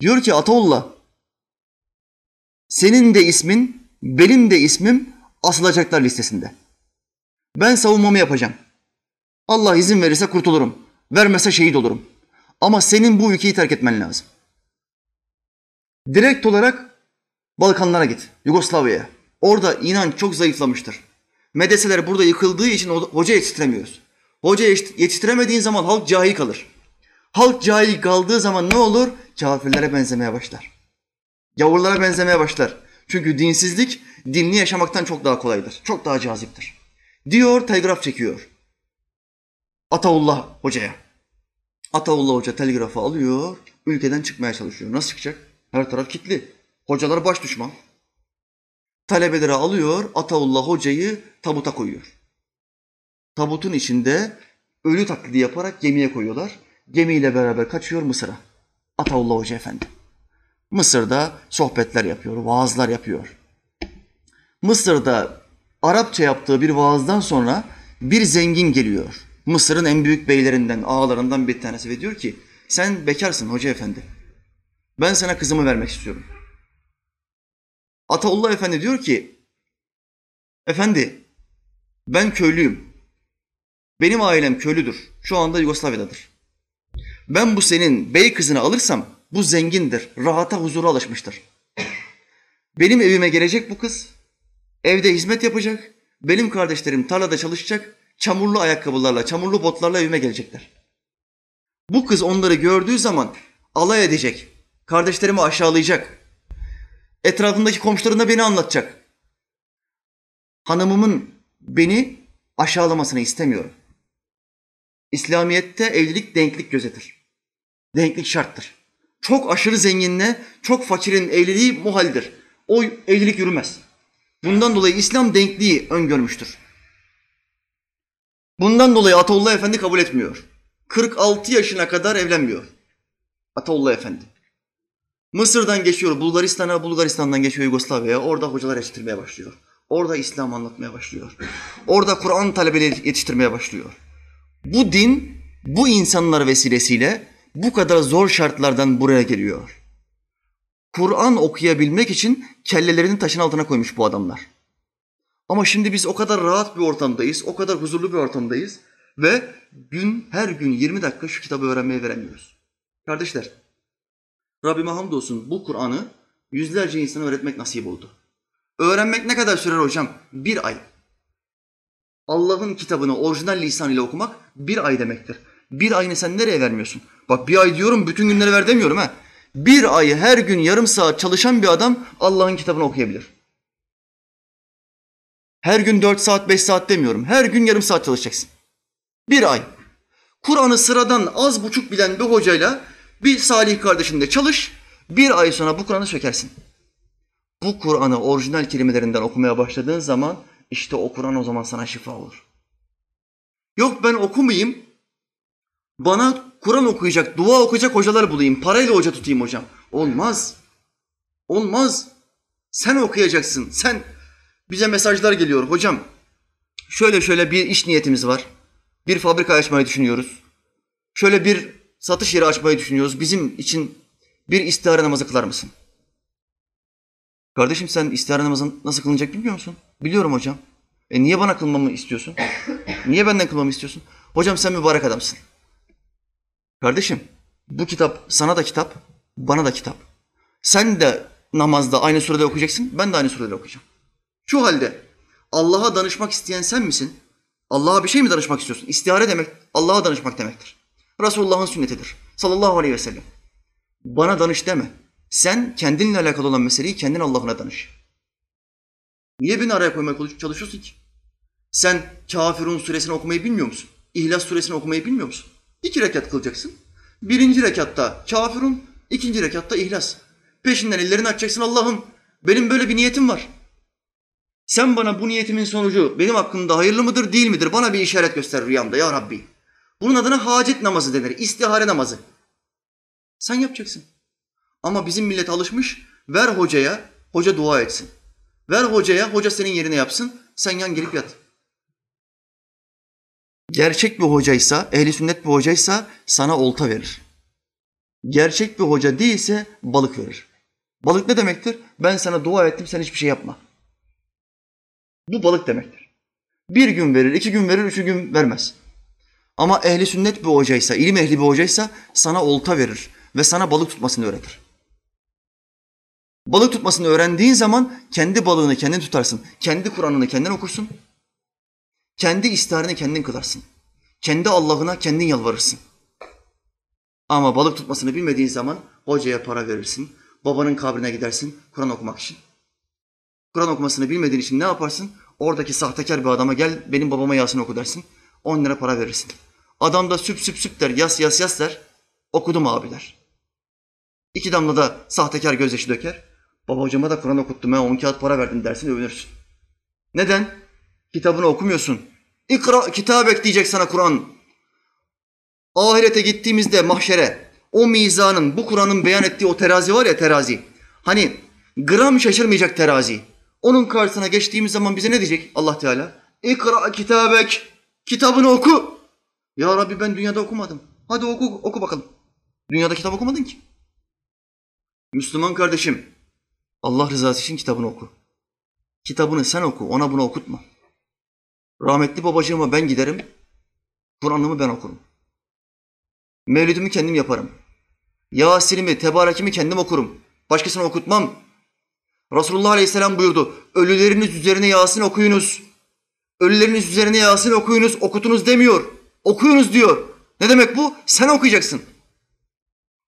Diyor ki Ataullah senin de ismin benim de ismim asılacaklar listesinde. Ben savunmamı yapacağım. Allah izin verirse kurtulurum. Vermese şehit olurum. Ama senin bu ülkeyi terk etmen lazım. Direkt olarak Balkanlara git, Yugoslavya'ya. Orada inan çok zayıflamıştır. Medreseler burada yıkıldığı için hoca yetiştiremiyoruz. Hoca yetiştiremediğin zaman halk cahil kalır. Halk cahil kaldığı zaman ne olur? Kafirlere benzemeye başlar. Yavrulara benzemeye başlar. Çünkü dinsizlik dinli yaşamaktan çok daha kolaydır. Çok daha caziptir. Diyor telgraf çekiyor. Ataullah hocaya. Ataullah hoca telgrafı alıyor, ülkeden çıkmaya çalışıyor. Nasıl çıkacak? Her taraf kilitli. Hocalar baş düşman. Talebeleri alıyor, Ataullah hocayı tabuta koyuyor. Tabutun içinde ölü taklidi yaparak gemiye koyuyorlar. Gemiyle beraber kaçıyor Mısır'a. Ataullah Hoca Efendi. Mısır'da sohbetler yapıyor, vaazlar yapıyor. Mısır'da Arapça yaptığı bir vaazdan sonra bir zengin geliyor. Mısır'ın en büyük beylerinden, ağalarından bir tanesi ve diyor ki sen bekarsın hoca efendi. Ben sana kızımı vermek istiyorum. Ataullah Efendi diyor ki efendi ben köylüyüm. Benim ailem köylüdür. Şu anda Yugoslavya'dadır. Ben bu senin bey kızını alırsam bu zengindir. Rahata huzura alışmıştır. Benim evime gelecek bu kız. Evde hizmet yapacak. Benim kardeşlerim tarlada çalışacak çamurlu ayakkabılarla, çamurlu botlarla evime gelecekler. Bu kız onları gördüğü zaman alay edecek, kardeşlerimi aşağılayacak. Etrafındaki komşularına beni anlatacak. Hanımımın beni aşağılamasını istemiyorum. İslamiyet'te evlilik denklik gözetir. Denklik şarttır. Çok aşırı zenginle çok fakirin evliliği muhaldir. O evlilik yürümez. Bundan dolayı İslam denkliği öngörmüştür. Bundan dolayı Ataullah Efendi kabul etmiyor. 46 yaşına kadar evlenmiyor. Ataullah Efendi. Mısır'dan geçiyor Bulgaristan'a, Bulgaristan'dan geçiyor Yugoslavya'ya. Orada hocalar yetiştirmeye başlıyor. Orada İslam anlatmaya başlıyor. Orada Kur'an talebeleri yetiştirmeye başlıyor. Bu din bu insanlar vesilesiyle bu kadar zor şartlardan buraya geliyor. Kur'an okuyabilmek için kellelerini taşın altına koymuş bu adamlar. Ama şimdi biz o kadar rahat bir ortamdayız, o kadar huzurlu bir ortamdayız ve gün her gün 20 dakika şu kitabı öğrenmeye veremiyoruz. Kardeşler, Rabbime hamdolsun bu Kur'an'ı yüzlerce insana öğretmek nasip oldu. Öğrenmek ne kadar sürer hocam? Bir ay. Allah'ın kitabını orijinal lisan ile okumak bir ay demektir. Bir ayını sen nereye vermiyorsun? Bak bir ay diyorum bütün günleri ver demiyorum ha. Bir ay her gün yarım saat çalışan bir adam Allah'ın kitabını okuyabilir. Her gün dört saat beş saat demiyorum. Her gün yarım saat çalışacaksın. Bir ay. Kur'an'ı sıradan az buçuk bilen bir hocayla bir salih kardeşinle çalış. Bir ay sonra bu Kur'an'ı sökersin. Bu Kur'an'ı orijinal kelimelerinden okumaya başladığın zaman işte o Kur'an o zaman sana şifa olur. Yok ben okumayayım. Bana Kur'an okuyacak, dua okuyacak hocalar bulayım. Parayla hoca tutayım hocam. Olmaz. Olmaz. Sen okuyacaksın. Sen bize mesajlar geliyor. Hocam şöyle şöyle bir iş niyetimiz var. Bir fabrika açmayı düşünüyoruz. Şöyle bir satış yeri açmayı düşünüyoruz. Bizim için bir istihare namazı kılar mısın? Kardeşim sen istihare namazı nasıl kılınacak bilmiyor musun? Biliyorum hocam. E niye bana kılmamı istiyorsun? Niye benden kılmamı istiyorsun? Hocam sen mübarek adamsın. Kardeşim bu kitap sana da kitap, bana da kitap. Sen de namazda aynı surede okuyacaksın, ben de aynı surede okuyacağım. Şu halde Allah'a danışmak isteyen sen misin? Allah'a bir şey mi danışmak istiyorsun? İstihare demek Allah'a danışmak demektir. Resulullah'ın sünnetidir. Sallallahu aleyhi ve sellem. Bana danış deme. Sen kendinle alakalı olan meseleyi kendin Allah'ına danış. Niye beni araya koymaya çalışıyorsun ki? Sen Kafirun suresini okumayı bilmiyor musun? İhlas suresini okumayı bilmiyor musun? İki rekat kılacaksın. Birinci rekatta Kafirun, ikinci rekatta İhlas. Peşinden ellerini açacaksın Allah'ım benim böyle bir niyetim var. Sen bana bu niyetimin sonucu benim hakkımda hayırlı mıdır değil midir? Bana bir işaret göster rüyamda ya Rabbi. Bunun adına hacet namazı denir. istihare namazı. Sen yapacaksın. Ama bizim millet alışmış. Ver hocaya, hoca dua etsin. Ver hocaya, hoca senin yerine yapsın. Sen yan gelip yat. Gerçek bir hocaysa, ehli sünnet bir hocaysa sana olta verir. Gerçek bir hoca değilse balık verir. Balık ne demektir? Ben sana dua ettim, sen hiçbir şey yapma. Bu balık demektir. Bir gün verir, iki gün verir, üçü gün vermez. Ama ehli sünnet bir hocaysa, ilim ehli bir hocaysa sana olta verir ve sana balık tutmasını öğretir. Balık tutmasını öğrendiğin zaman kendi balığını kendin tutarsın. Kendi Kur'an'ını kendin okursun. Kendi istiharını kendin kılarsın. Kendi Allah'ına kendin yalvarırsın. Ama balık tutmasını bilmediğin zaman hocaya para verirsin. Babanın kabrine gidersin Kur'an okumak için. Kur'an okumasını bilmediğin için ne yaparsın? Oradaki sahtekar bir adama gel benim babama Yasin oku dersin. 10 lira para verirsin. Adam da süp süp süp der, yas yas yas der. Okudum abiler. İki damla da sahtekar gözyaşı döker. Baba hocama da Kur'an okuttum ben 10 kağıt para verdim dersin övünürsün. Neden? Kitabını okumuyorsun. İkra kitabek diyecek sana Kur'an. Ahirete gittiğimizde mahşere o mizanın bu Kur'an'ın beyan ettiği o terazi var ya terazi. Hani gram şaşırmayacak terazi. Onun karşısına geçtiğimiz zaman bize ne diyecek Allah Teala? İkra kitabek. Kitabını oku. Ya Rabbi ben dünyada okumadım. Hadi oku, oku bakalım. Dünyada kitap okumadın ki. Müslüman kardeşim, Allah rızası için kitabını oku. Kitabını sen oku, ona bunu okutma. Rahmetli babacığıma ben giderim, Kur'an'ımı ben okurum. Mevlidimi kendim yaparım. Yasin'imi, Tebarekimi kendim okurum. Başkasına okutmam. Resulullah Aleyhisselam buyurdu. Ölüleriniz üzerine Yasin okuyunuz. Ölüleriniz üzerine Yasin okuyunuz, okutunuz demiyor. Okuyunuz diyor. Ne demek bu? Sen okuyacaksın.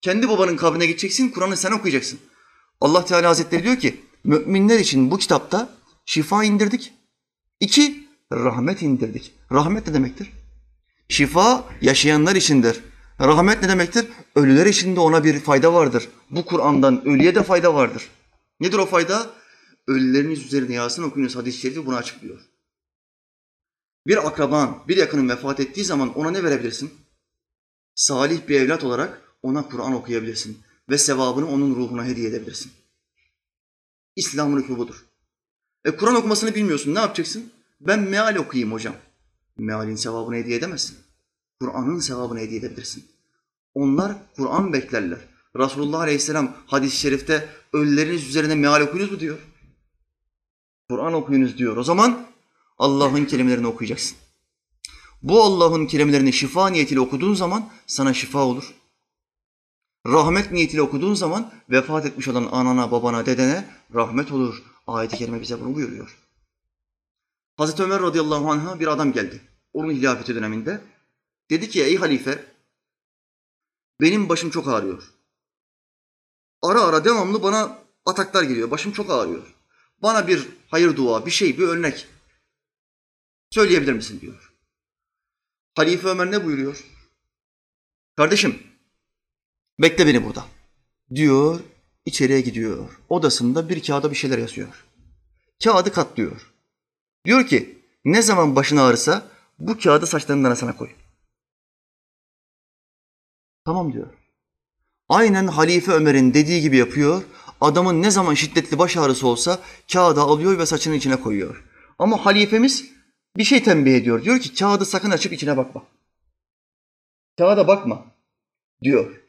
Kendi babanın kabrine gideceksin, Kur'an'ı sen okuyacaksın. Allah Teala Hazretleri diyor ki, müminler için bu kitapta şifa indirdik. İki, rahmet indirdik. Rahmet ne demektir? Şifa yaşayanlar içindir. Rahmet ne demektir? Ölüler için de ona bir fayda vardır. Bu Kur'an'dan ölüye de fayda vardır. Nedir o fayda? Ölüleriniz üzerine Yasin okuyunuz hadis-i şerifi bunu açıklıyor. Bir akraban, bir yakının vefat ettiği zaman ona ne verebilirsin? Salih bir evlat olarak ona Kur'an okuyabilirsin ve sevabını onun ruhuna hediye edebilirsin. İslam'ın hükmü budur. E Kur'an okumasını bilmiyorsun, ne yapacaksın? Ben meal okuyayım hocam. Mealin sevabını hediye edemezsin. Kur'an'ın sevabını hediye edebilirsin. Onlar Kur'an beklerler. Resulullah Aleyhisselam hadis-i şerifte ölüleriniz üzerine meal okuyunuz mu diyor. Kur'an okuyunuz diyor. O zaman Allah'ın kelimelerini okuyacaksın. Bu Allah'ın kelimelerini şifa niyetiyle okuduğun zaman sana şifa olur. Rahmet niyetiyle okuduğun zaman vefat etmiş olan anana, babana, dedene rahmet olur. Ayet-i kerime bize bunu buyuruyor. Hazreti Ömer radıyallahu anh'a bir adam geldi. Onun hilafeti döneminde. Dedi ki ey halife benim başım çok ağrıyor. Ara ara devamlı bana ataklar geliyor. Başım çok ağrıyor. Bana bir hayır dua, bir şey, bir örnek söyleyebilir misin diyor. Halife Ömer ne buyuruyor? Kardeşim bekle beni burada diyor içeriye gidiyor. Odasında bir kağıda bir şeyler yazıyor. Kağıdı katlıyor. Diyor ki ne zaman başın ağrısa bu kağıdı saçlarının arasına koy. Tamam diyor. Aynen Halife Ömer'in dediği gibi yapıyor. Adamın ne zaman şiddetli baş ağrısı olsa kağıdı alıyor ve saçının içine koyuyor. Ama halifemiz bir şey tembih ediyor. Diyor ki kağıdı sakın açıp içine bakma. Kağıda bakma diyor.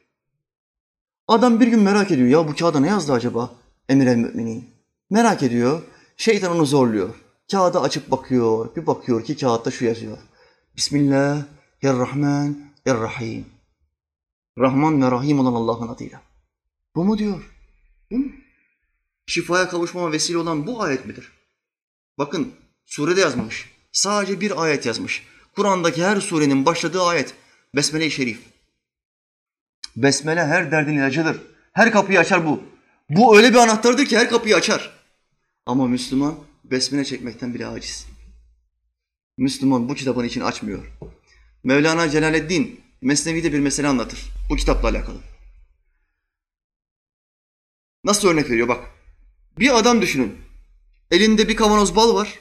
Adam bir gün merak ediyor. Ya bu kağıda ne yazdı acaba? Emir el müminin. Merak ediyor. Şeytan onu zorluyor. Kağıdı açıp bakıyor. Bir bakıyor ki kağıtta şu yazıyor. Bismillahirrahmanirrahim. Rahman ve Rahim olan Allah'ın adıyla. Bu mu diyor? Bu mu? Şifaya kavuşmama vesile olan bu ayet midir? Bakın surede yazmamış. Sadece bir ayet yazmış. Kur'an'daki her surenin başladığı ayet. Besmele-i Şerif. Besmele her derdin ilacıdır. Her kapıyı açar bu. Bu öyle bir anahtardır ki her kapıyı açar. Ama Müslüman besmele çekmekten bile aciz. Müslüman bu kitabın için açmıyor. Mevlana Celaleddin Mesnevi'de bir mesele anlatır. Bu kitapla alakalı. Nasıl örnek veriyor bak. Bir adam düşünün. Elinde bir kavanoz bal var.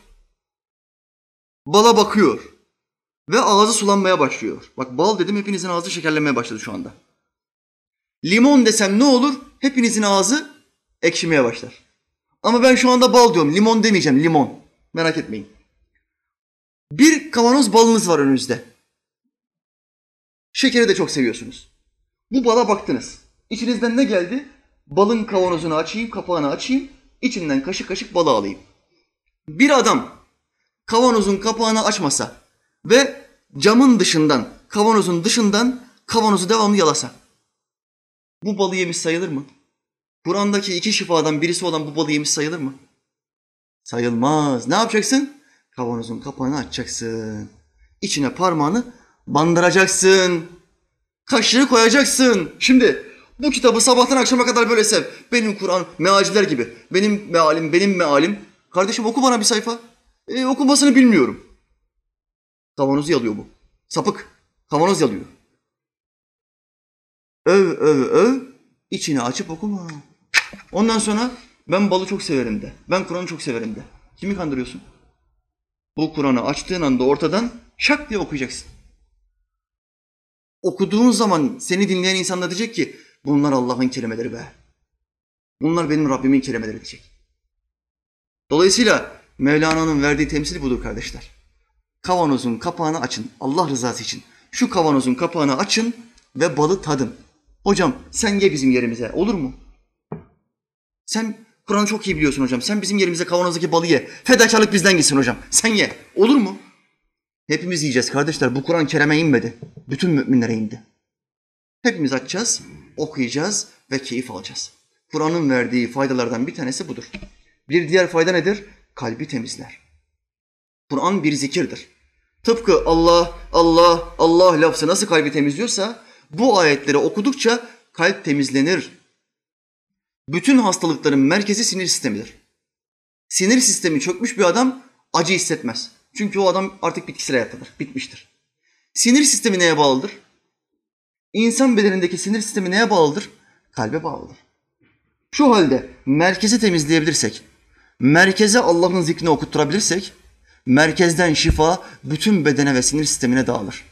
Bala bakıyor. Ve ağzı sulanmaya başlıyor. Bak bal dedim hepinizin ağzı şekerlenmeye başladı şu anda. Limon desem ne olur? Hepinizin ağzı ekşimeye başlar. Ama ben şu anda bal diyorum. Limon demeyeceğim. Limon. Merak etmeyin. Bir kavanoz balınız var önünüzde. Şekeri de çok seviyorsunuz. Bu bala baktınız. İçinizden ne geldi? Balın kavanozunu açayım, kapağını açayım. içinden kaşık kaşık balı alayım. Bir adam kavanozun kapağını açmasa ve camın dışından, kavanozun dışından kavanozu devamlı yalasa. Bu balı yemiş sayılır mı? Kur'an'daki iki şifadan birisi olan bu balı yemiş sayılır mı? Sayılmaz. Ne yapacaksın? Kavanozun kapağını açacaksın. İçine parmağını bandıracaksın. Kaşığı koyacaksın. Şimdi bu kitabı sabahtan akşama kadar böyle sev. Benim Kur'an mealciler gibi. Benim mealim, benim mealim. Kardeşim oku bana bir sayfa. E, okumasını bilmiyorum. Kavanozu yalıyor bu. Sapık. Kavanoz yalıyor. Öv, öv, öv. İçini açıp okuma. Ondan sonra ben balı çok severim de. Ben Kur'an'ı çok severim de. Kimi kandırıyorsun? Bu Kur'an'ı açtığın anda ortadan şak diye okuyacaksın. Okuduğun zaman seni dinleyen insanlar diyecek ki bunlar Allah'ın kelimeleri be. Bunlar benim Rabbimin kelimeleri diyecek. Dolayısıyla Mevlana'nın verdiği temsili budur kardeşler. Kavanozun kapağını açın Allah rızası için. Şu kavanozun kapağını açın ve balı tadın. Hocam sen ye bizim yerimize olur mu? Sen Kur'an'ı çok iyi biliyorsun hocam. Sen bizim yerimize kavanozdaki balı ye. Fedakarlık bizden gitsin hocam. Sen ye. Olur mu? Hepimiz yiyeceğiz kardeşler. Bu Kur'an Kerem'e inmedi. Bütün müminlere indi. Hepimiz açacağız, okuyacağız ve keyif alacağız. Kur'an'ın verdiği faydalardan bir tanesi budur. Bir diğer fayda nedir? Kalbi temizler. Kur'an bir zikirdir. Tıpkı Allah, Allah, Allah lafzı nasıl kalbi temizliyorsa bu ayetleri okudukça kalp temizlenir. Bütün hastalıkların merkezi sinir sistemidir. Sinir sistemi çökmüş bir adam acı hissetmez. Çünkü o adam artık bitkisel hayattadır, bitmiştir. Sinir sistemi neye bağlıdır? İnsan bedenindeki sinir sistemi neye bağlıdır? Kalbe bağlıdır. Şu halde merkezi temizleyebilirsek, merkeze Allah'ın zikrini okutturabilirsek, merkezden şifa bütün bedene ve sinir sistemine dağılır.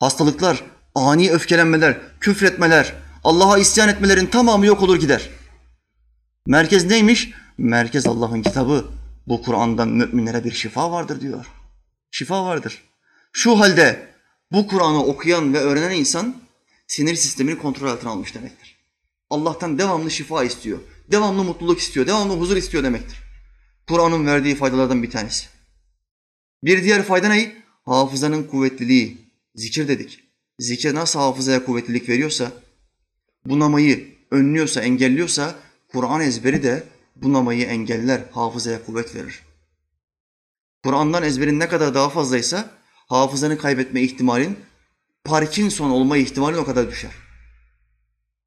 Hastalıklar, ani öfkelenmeler, küfretmeler, Allah'a isyan etmelerin tamamı yok olur gider. Merkez neymiş? Merkez Allah'ın kitabı. Bu Kur'an'dan müminlere bir şifa vardır diyor. Şifa vardır. Şu halde Bu Kur'an'ı okuyan ve öğrenen insan sinir sistemini kontrol altına almış demektir. Allah'tan devamlı şifa istiyor, devamlı mutluluk istiyor, devamlı huzur istiyor demektir. Kur'an'ın verdiği faydalardan bir tanesi. Bir diğer fayda ne? Hafızanın kuvvetliliği. Zikir dedik. Zikir nasıl hafızaya kuvvetlilik veriyorsa, bunamayı önlüyorsa, engelliyorsa, Kur'an ezberi de bunamayı engeller, hafızaya kuvvet verir. Kur'an'dan ezberin ne kadar daha fazlaysa, hafızanı kaybetme ihtimalin, Parkinson olma ihtimalin o kadar düşer.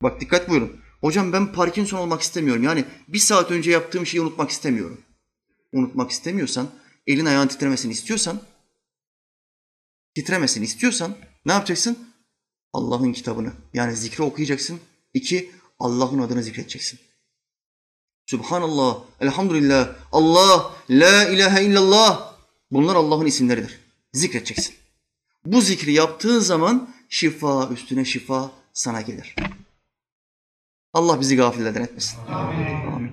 Bak dikkat buyurun. Hocam ben Parkinson olmak istemiyorum. Yani bir saat önce yaptığım şeyi unutmak istemiyorum. Unutmak istemiyorsan, elin ayağın titremesini istiyorsan, titremesini istiyorsan ne yapacaksın? Allah'ın kitabını yani zikri okuyacaksın. İki, Allah'ın adını zikredeceksin. Subhanallah, elhamdülillah, Allah, la ilahe illallah. Bunlar Allah'ın isimleridir. Zikredeceksin. Bu zikri yaptığın zaman şifa üstüne şifa sana gelir. Allah bizi gafillerden etmesin. Amin. Amin.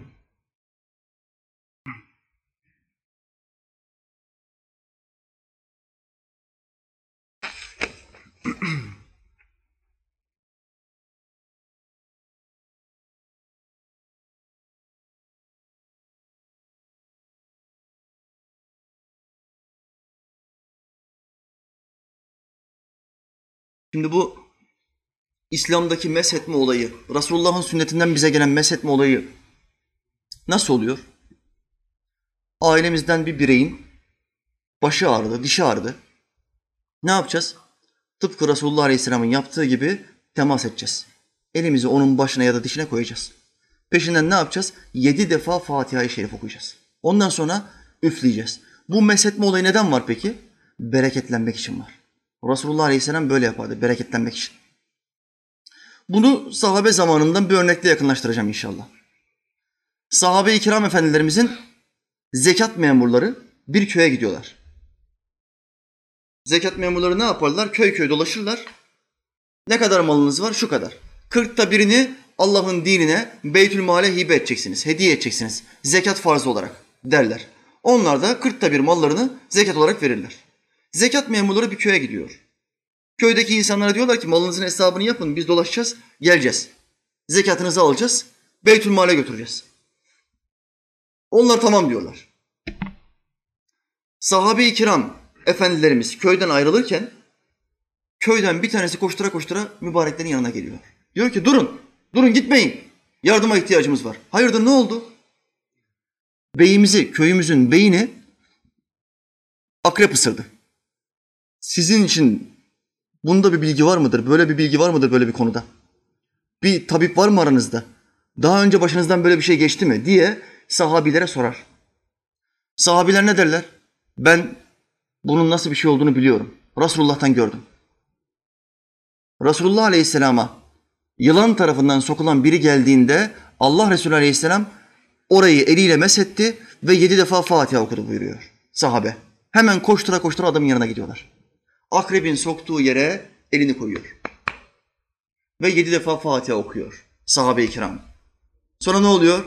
Şimdi bu İslam'daki meshetme olayı, Resulullah'ın sünnetinden bize gelen meshetme olayı nasıl oluyor? Ailemizden bir bireyin başı ağrıdı, dişi ağrıdı. Ne yapacağız? Tıpkı Resulullah Aleyhisselam'ın yaptığı gibi temas edeceğiz. Elimizi onun başına ya da dişine koyacağız. Peşinden ne yapacağız? Yedi defa Fatiha-i Şerif okuyacağız. Ondan sonra üfleyeceğiz. Bu meshetme olayı neden var peki? Bereketlenmek için var. Resulullah Aleyhisselam böyle yapardı, bereketlenmek için. Bunu sahabe zamanından bir örnekle yakınlaştıracağım inşallah. Sahabe-i kiram efendilerimizin zekat memurları bir köye gidiyorlar. Zekat memurları ne yaparlar? Köy köy dolaşırlar. Ne kadar malınız var? Şu kadar. Kırkta birini Allah'ın dinine Beytül Mal'e hibe edeceksiniz, hediye edeceksiniz. Zekat farzı olarak derler. Onlar da kırkta bir mallarını zekat olarak verirler. Zekat memurları bir köye gidiyor. Köydeki insanlara diyorlar ki malınızın hesabını yapın biz dolaşacağız geleceğiz. Zekatınızı alacağız Beytül Mal'e götüreceğiz. Onlar tamam diyorlar. Sahabe-i kiram efendilerimiz köyden ayrılırken köyden bir tanesi koştura koştura mübareklerin yanına geliyor. Diyor ki durun, durun gitmeyin. Yardıma ihtiyacımız var. Hayırdır ne oldu? Beyimizi, köyümüzün beyini akrep ısırdı. Sizin için bunda bir bilgi var mıdır? Böyle bir bilgi var mıdır böyle bir konuda? Bir tabip var mı aranızda? Daha önce başınızdan böyle bir şey geçti mi? diye sahabilere sorar. Sahabiler ne derler? Ben bunun nasıl bir şey olduğunu biliyorum. Resulullah'tan gördüm. Resulullah Aleyhisselam'a yılan tarafından sokulan biri geldiğinde Allah Resulü Aleyhisselam orayı eliyle mesetti ve yedi defa Fatiha okudu buyuruyor sahabe. Hemen koştura koştura adamın yanına gidiyorlar. Akrebin soktuğu yere elini koyuyor. Ve yedi defa Fatiha okuyor sahabe-i kiram. Sonra ne oluyor?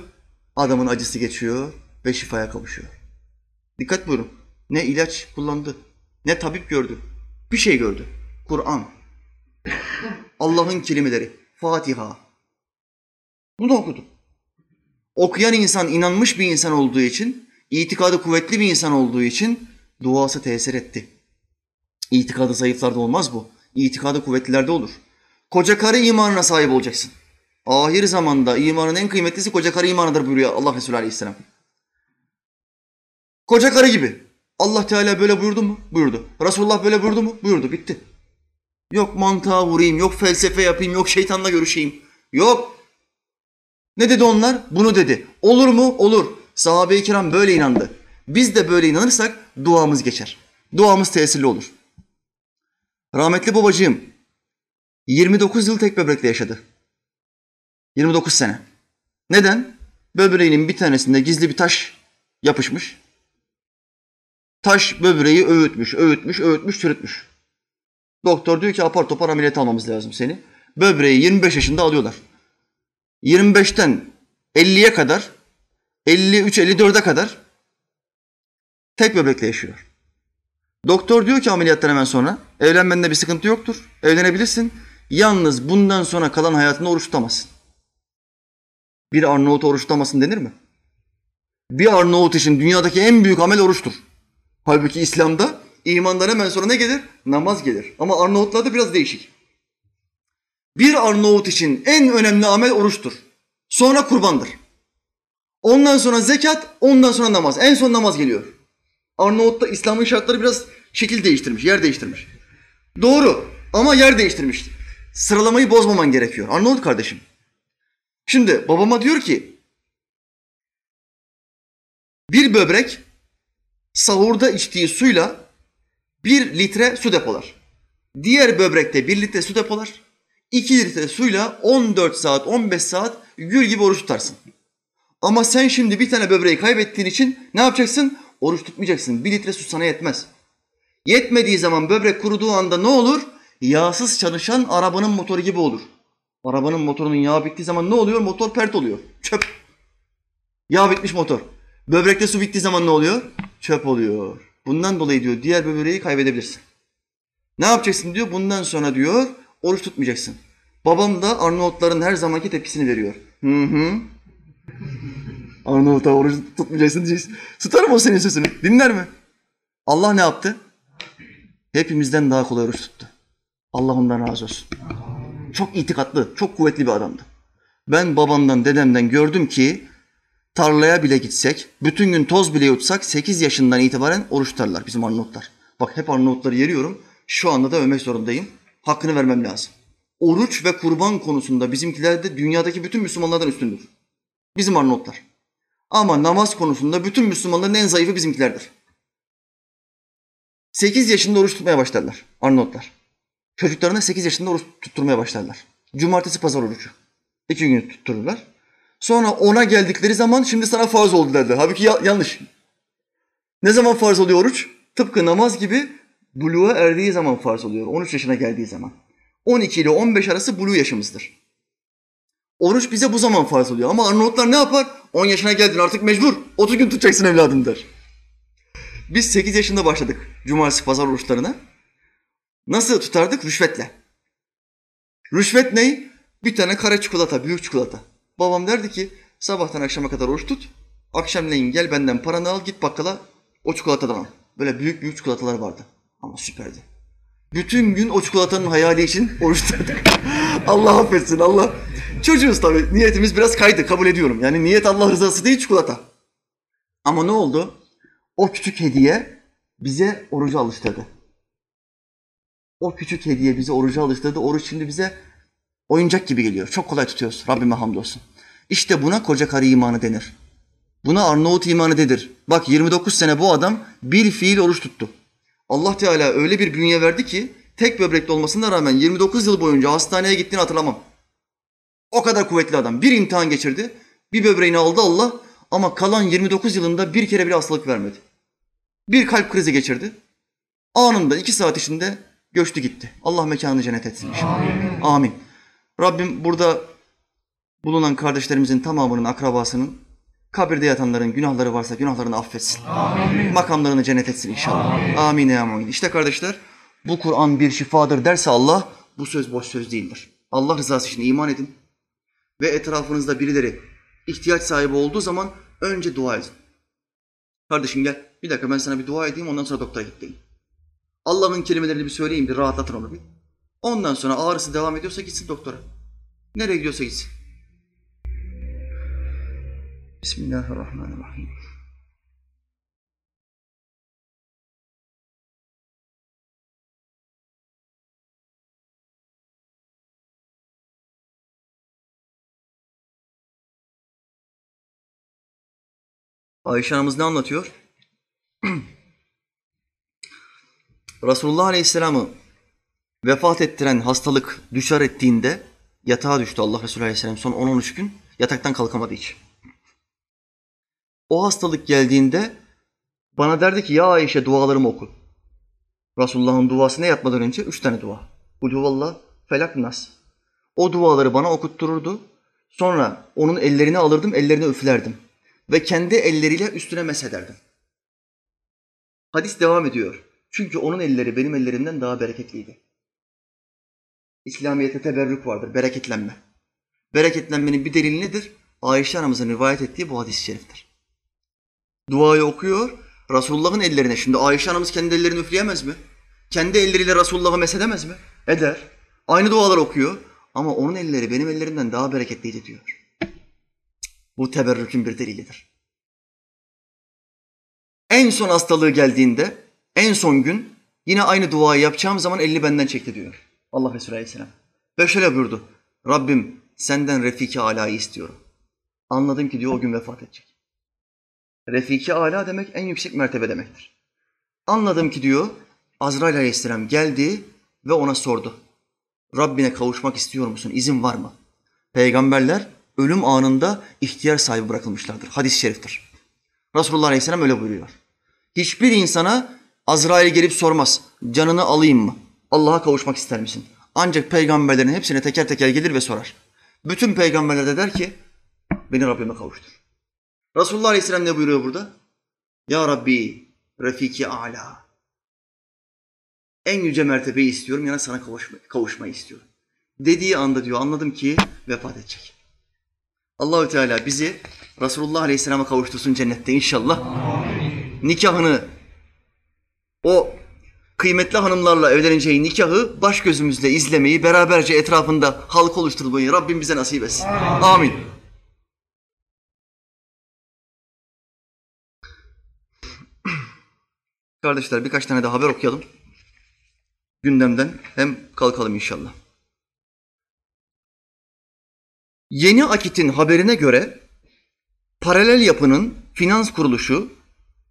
Adamın acısı geçiyor ve şifaya kavuşuyor. Dikkat buyurun. Ne ilaç kullandı, ne tabip gördü. Bir şey gördü. Kur'an. Allah'ın kelimeleri. Fatiha. Bunu okudu. Okuyan insan inanmış bir insan olduğu için, itikadı kuvvetli bir insan olduğu için duası tesir etti. İtikadı zayıflarda olmaz bu. İtikadı kuvvetlilerde olur. Koca karı imanına sahip olacaksın. Ahir zamanda imanın en kıymetlisi koca karı imanıdır buyuruyor Allah Resulü Aleyhisselam. Koca karı gibi. Allah Teala böyle buyurdu mu? Buyurdu. Resulullah böyle buyurdu mu? Buyurdu. Bitti. Yok mantığa vurayım, yok felsefe yapayım, yok şeytanla görüşeyim. Yok. Ne dedi onlar? Bunu dedi. Olur mu? Olur. Sahabe-i kiram böyle inandı. Biz de böyle inanırsak duamız geçer. Duamız tesirli olur. Rahmetli babacığım 29 yıl tek böbrekle yaşadı. 29 sene. Neden? Böbreğinin bir tanesinde gizli bir taş yapışmış. Taş böbreği öğütmüş, öğütmüş, öğütmüş, çürütmüş. Doktor diyor ki apar topar ameliyat almamız lazım seni. Böbreği 25 yaşında alıyorlar. 25'ten 50'ye kadar, 53-54'e kadar tek böbrekle yaşıyor. Doktor diyor ki ameliyattan hemen sonra evlenmende bir sıkıntı yoktur. Evlenebilirsin. Yalnız bundan sonra kalan hayatında oruç tutamazsın. Bir Arnavut oruç tutamasın denir mi? Bir Arnavut için dünyadaki en büyük amel oruçtur. Halbuki İslam'da imandan hemen sonra ne gelir? Namaz gelir. Ama Arnavutlarda biraz değişik. Bir Arnavut için en önemli amel oruçtur. Sonra kurbandır. Ondan sonra zekat, ondan sonra namaz. En son namaz geliyor. Arnavut'ta İslam'ın şartları biraz şekil değiştirmiş, yer değiştirmiş. Doğru ama yer değiştirmiş. Sıralamayı bozmaman gerekiyor. Arnavut kardeşim. Şimdi babama diyor ki bir böbrek sahurda içtiği suyla bir litre su depolar. Diğer böbrekte bir litre su depolar. 2 litre suyla 14 saat, 15 saat gül gibi oruç tutarsın. Ama sen şimdi bir tane böbreği kaybettiğin için ne yapacaksın? Oruç tutmayacaksın. Bir litre su sana yetmez. Yetmediği zaman böbrek kuruduğu anda ne olur? Yağsız çalışan arabanın motoru gibi olur. Arabanın motorunun yağı bittiği zaman ne oluyor? Motor pert oluyor. Çöp. Yağ bitmiş motor. Böbrekte su bittiği zaman ne oluyor? Çöp oluyor. Bundan dolayı diyor diğer böbreği kaybedebilirsin. Ne yapacaksın diyor? Bundan sonra diyor oruç tutmayacaksın. Babam da Arnavutların her zamanki tepkisini veriyor. Hı hı. Arnavut'a oruç tutmayacaksın diyeceksin. Tutarım o senin sözünü. Dinler mi? Allah ne yaptı? Hepimizden daha kolay oruç tuttu. Allah ondan razı olsun. Çok itikatlı, çok kuvvetli bir adamdı. Ben babamdan, dedemden gördüm ki tarlaya bile gitsek, bütün gün toz bile yutsak 8 yaşından itibaren oruç tutarlar bizim Arnavutlar. Bak hep Arnavutları yeriyorum. Şu anda da övmek zorundayım. Hakkını vermem lazım. Oruç ve kurban konusunda bizimkiler de dünyadaki bütün Müslümanlardan üstündür. Bizim Arnavutlar. Ama namaz konusunda bütün Müslümanların en zayıfı bizimkilerdir. 8 yaşında oruç tutmaya başlarlar Arnavutlar. Çocuklarına 8 yaşında oruç tutturmaya başlarlar. Cumartesi pazar orucu. İki gün tuttururlar. Sonra ona geldikleri zaman şimdi sana farz oldu derler. Halbuki ya- yanlış. Ne zaman farz oluyor oruç? Tıpkı namaz gibi buluğa erdiği zaman farz oluyor. 13 yaşına geldiği zaman. 12 ile 15 arası buluğ yaşımızdır. Oruç bize bu zaman farz oluyor. Ama Arnavutlar ne yapar? 10 yaşına geldin artık mecbur. 30 gün tutacaksın evladım der. Biz 8 yaşında başladık cumartesi pazar oruçlarına. Nasıl tutardık? Rüşvetle. Rüşvet ne? Bir tane kare çikolata, büyük çikolata. Babam derdi ki sabahtan akşama kadar oruç tut. Akşamleyin gel benden paranı al git bakkala o çikolatadan al. Böyle büyük büyük çikolatalar vardı. Ama süperdi. Bütün gün o çikolatanın hayali için oruç tuttuk. Allah affetsin Allah. Çocuğuz tabii. Niyetimiz biraz kaydı kabul ediyorum. Yani niyet Allah rızası değil çikolata. Ama ne oldu? O küçük hediye bize orucu alıştırdı. O küçük hediye bize orucu alıştırdı. Oruç şimdi bize oyuncak gibi geliyor. Çok kolay tutuyoruz. Rabbime hamdolsun. İşte buna koca karı imanı denir. Buna Arnavut imanı denir. Bak 29 sene bu adam bir fiil oruç tuttu. Allah Teala öyle bir bünye verdi ki tek böbrekli olmasına rağmen 29 yıl boyunca hastaneye gittiğini hatırlamam. O kadar kuvvetli adam. Bir imtihan geçirdi. Bir böbreğini aldı Allah ama kalan 29 yılında bir kere bile hastalık vermedi. Bir kalp krizi geçirdi. Anında iki saat içinde göçtü gitti. Allah mekanını cennet etsin inşallah. Amin. Amin. Rabbim burada bulunan kardeşlerimizin tamamının akrabasının kabirde yatanların günahları varsa günahlarını affetsin. Amin. Makamlarını cennet etsin inşallah. Amin. Amin ya. İşte kardeşler bu Kur'an bir şifadır derse Allah bu söz boş söz değildir. Allah rızası için iman edin ve etrafınızda birileri ihtiyaç sahibi olduğu zaman önce dua edin. Kardeşim gel bir dakika ben sana bir dua edeyim ondan sonra doktora git deyin. Allah'ın kelimelerini bir söyleyeyim bir rahatlatın onu bir. Ondan sonra ağrısı devam ediyorsa gitsin doktora. Nereye gidiyorsa gitsin. Bismillahirrahmanirrahim. Ayşe anamız ne anlatıyor? Resulullah Aleyhisselam'ı vefat ettiren hastalık düşer ettiğinde yatağa düştü Allah Resulü Aleyhisselam son 10-13 gün yataktan kalkamadı hiç. O hastalık geldiğinde bana derdi ki ya Ayşe dualarımı oku. Resulullah'ın duası ne yatmadan önce? Üç tane dua. Kulhuvallah, felak, nas. O duaları bana okuttururdu. Sonra onun ellerini alırdım, ellerine üflerdim. Ve kendi elleriyle üstüne mesederdim. Hadis devam ediyor. Çünkü onun elleri benim ellerimden daha bereketliydi. İslamiyet'te teberrük vardır, bereketlenme. Bereketlenmenin bir delili nedir? Ayşe anamızın rivayet ettiği bu hadis-i şeriftir. Duayı okuyor, Resulullah'ın ellerine. Şimdi Ayşe anamız kendi ellerini üfleyemez mi? Kendi elleriyle Resulullah'ı mesedemez mi? Eder. Aynı dualar okuyor. Ama onun elleri benim ellerimden daha bereketliydi diyor. Bu teberrükün bir delilidir. En son hastalığı geldiğinde, en son gün yine aynı duayı yapacağım zaman elini benden çekti diyor. Allah Resulü Aleyhisselam. Ve şöyle buyurdu. Rabbim senden Refiki Ala'yı istiyorum. Anladım ki diyor o gün vefat edecek. Refiki Ala demek en yüksek mertebe demektir. Anladım ki diyor Azrail Aleyhisselam geldi ve ona sordu. Rabbine kavuşmak istiyor musun? İzin var mı? Peygamberler ölüm anında ihtiyar sahibi bırakılmışlardır. Hadis-i şeriftir. Resulullah Aleyhisselam öyle buyuruyor. Hiçbir insana Azrail gelip sormaz. Canını alayım mı? Allah'a kavuşmak ister misin? Ancak peygamberlerin hepsine teker teker gelir ve sorar. Bütün peygamberler de der ki beni Rabbime kavuştur. Resulullah Aleyhisselam ne buyuruyor burada? Ya Rabbi Refiki Ala. En yüce mertebeyi istiyorum yani sana kavuşma, kavuşmayı istiyorum. Dediği anda diyor anladım ki vefat edecek. Allahü Teala bizi Resulullah Aleyhisselam'a kavuştursun cennette inşallah. Nikahını o kıymetli hanımlarla evleneceği nikahı baş gözümüzle izlemeyi, beraberce etrafında halk oluşturmayı Rabbim bize nasip etsin. Amin. Kardeşler birkaç tane de haber okuyalım. Gündemden hem kalkalım inşallah. Yeni Akit'in haberine göre paralel yapının finans kuruluşu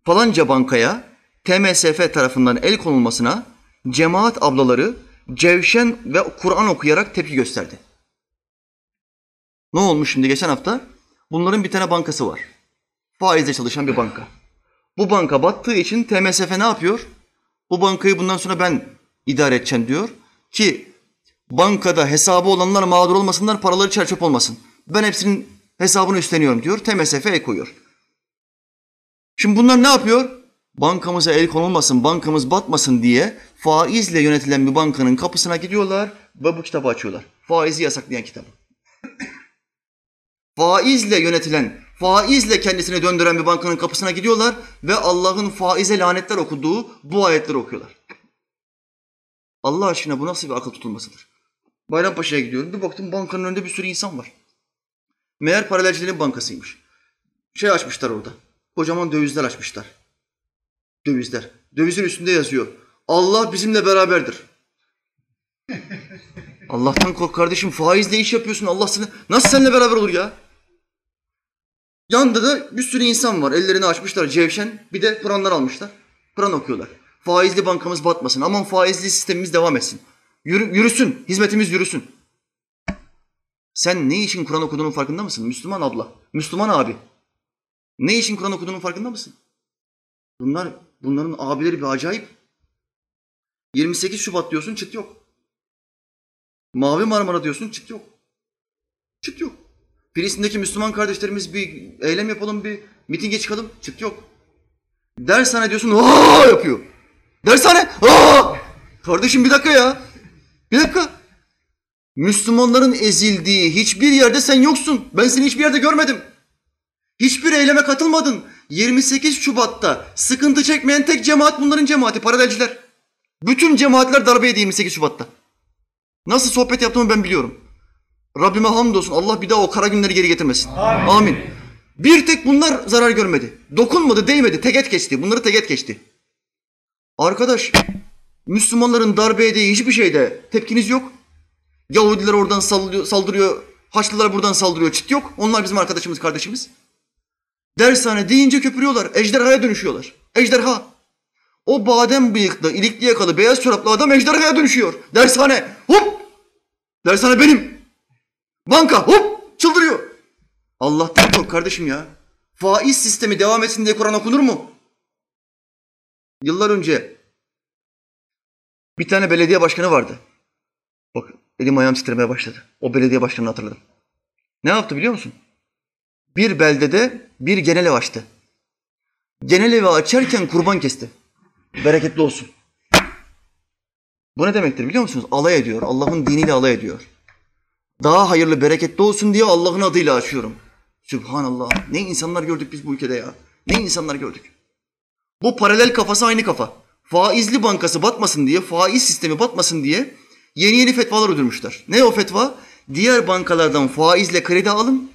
falanca bankaya TMSF tarafından el konulmasına cemaat ablaları cevşen ve Kur'an okuyarak tepki gösterdi. Ne olmuş şimdi geçen hafta? Bunların bir tane bankası var. Faizle çalışan bir banka. Bu banka battığı için TMSF ne yapıyor? Bu bankayı bundan sonra ben idare edeceğim diyor. Ki bankada hesabı olanlar mağdur olmasınlar, paraları çerçöp olmasın. Ben hepsinin hesabını üstleniyorum diyor. TMSF el koyuyor. Şimdi bunlar ne yapıyor? Bankamıza el konulmasın, bankamız batmasın diye faizle yönetilen bir bankanın kapısına gidiyorlar ve bu kitabı açıyorlar. Faizi yasaklayan kitabı. faizle yönetilen, faizle kendisini döndüren bir bankanın kapısına gidiyorlar ve Allah'ın faize lanetler okuduğu bu ayetleri okuyorlar. Allah aşkına bu nasıl bir akıl tutulmasıdır? Bayrampaşa'ya gidiyorum. Bir baktım bankanın önünde bir sürü insan var. Meğer paralelcilerin bankasıymış. Şey açmışlar orada. Kocaman dövizler açmışlar. Dövizler. Dövizin üstünde yazıyor. Allah bizimle beraberdir. Allah'tan kork kardeşim. Faizle iş yapıyorsun. Allah seni nasıl seninle beraber olur ya? Yanında da bir sürü insan var. Ellerini açmışlar cevşen. Bir de Kur'anlar almışlar. Kur'an okuyorlar. Faizli bankamız batmasın. Aman faizli sistemimiz devam etsin. Yürü, yürüsün. Hizmetimiz yürüsün. Sen ne için Kur'an okuduğunun farkında mısın? Müslüman abla, Müslüman abi. Ne için Kur'an okuduğunun farkında mısın? Bunlar, bunların abileri bir acayip. 28 Şubat diyorsun çıt yok. Mavi Marmara diyorsun çıt yok. Çıt yok. Filistin'deki Müslüman kardeşlerimiz bir eylem yapalım, bir mitinge çıkalım. Çıt yok. Dershane diyorsun, aa yapıyor. Dershane, aa! Kardeşim bir dakika ya. Bir dakika. Müslümanların ezildiği hiçbir yerde sen yoksun. Ben seni hiçbir yerde görmedim. Hiçbir eyleme katılmadın. 28 Şubat'ta sıkıntı çekmeyen tek cemaat bunların cemaati, paralelciler. Bütün cemaatler darbe yedi 28 Şubat'ta. Nasıl sohbet yaptığımı ben biliyorum. Rabbime hamdolsun Allah bir daha o kara günleri geri getirmesin. Amin. Amin. Bir tek bunlar zarar görmedi. Dokunmadı, değmedi, teget geçti. Bunları teget geçti. Arkadaş, Müslümanların darbe yediği hiçbir şeyde tepkiniz yok. Yahudiler oradan saldırıyor, Haçlılar buradan saldırıyor, çit yok. Onlar bizim arkadaşımız, kardeşimiz. Dershane deyince köpürüyorlar, ejderhaya dönüşüyorlar. Ejderha. O badem bıyıklı, ilikli yakalı, beyaz çoraplı adam ejderhaya dönüşüyor. Dershane, hop! Dershane benim. Banka, hop! Çıldırıyor. Allah'tan kork kardeşim ya. Faiz sistemi devam etsin diye Kur'an okunur mu? Yıllar önce bir tane belediye başkanı vardı. Bak elim ayağım titremeye başladı. O belediye başkanını hatırladım. Ne yaptı biliyor musun? Bir beldede bir genel ev açtı. Genel evi açarken kurban kesti. Bereketli olsun. Bu ne demektir biliyor musunuz? Alay ediyor. Allah'ın diniyle alay ediyor. Daha hayırlı, bereketli olsun diye Allah'ın adıyla açıyorum. Sübhanallah. Ne insanlar gördük biz bu ülkede ya. Ne insanlar gördük. Bu paralel kafası aynı kafa. Faizli bankası batmasın diye, faiz sistemi batmasın diye yeni yeni fetvalar uydurmuşlar. Ne o fetva? Diğer bankalardan faizle kredi alın,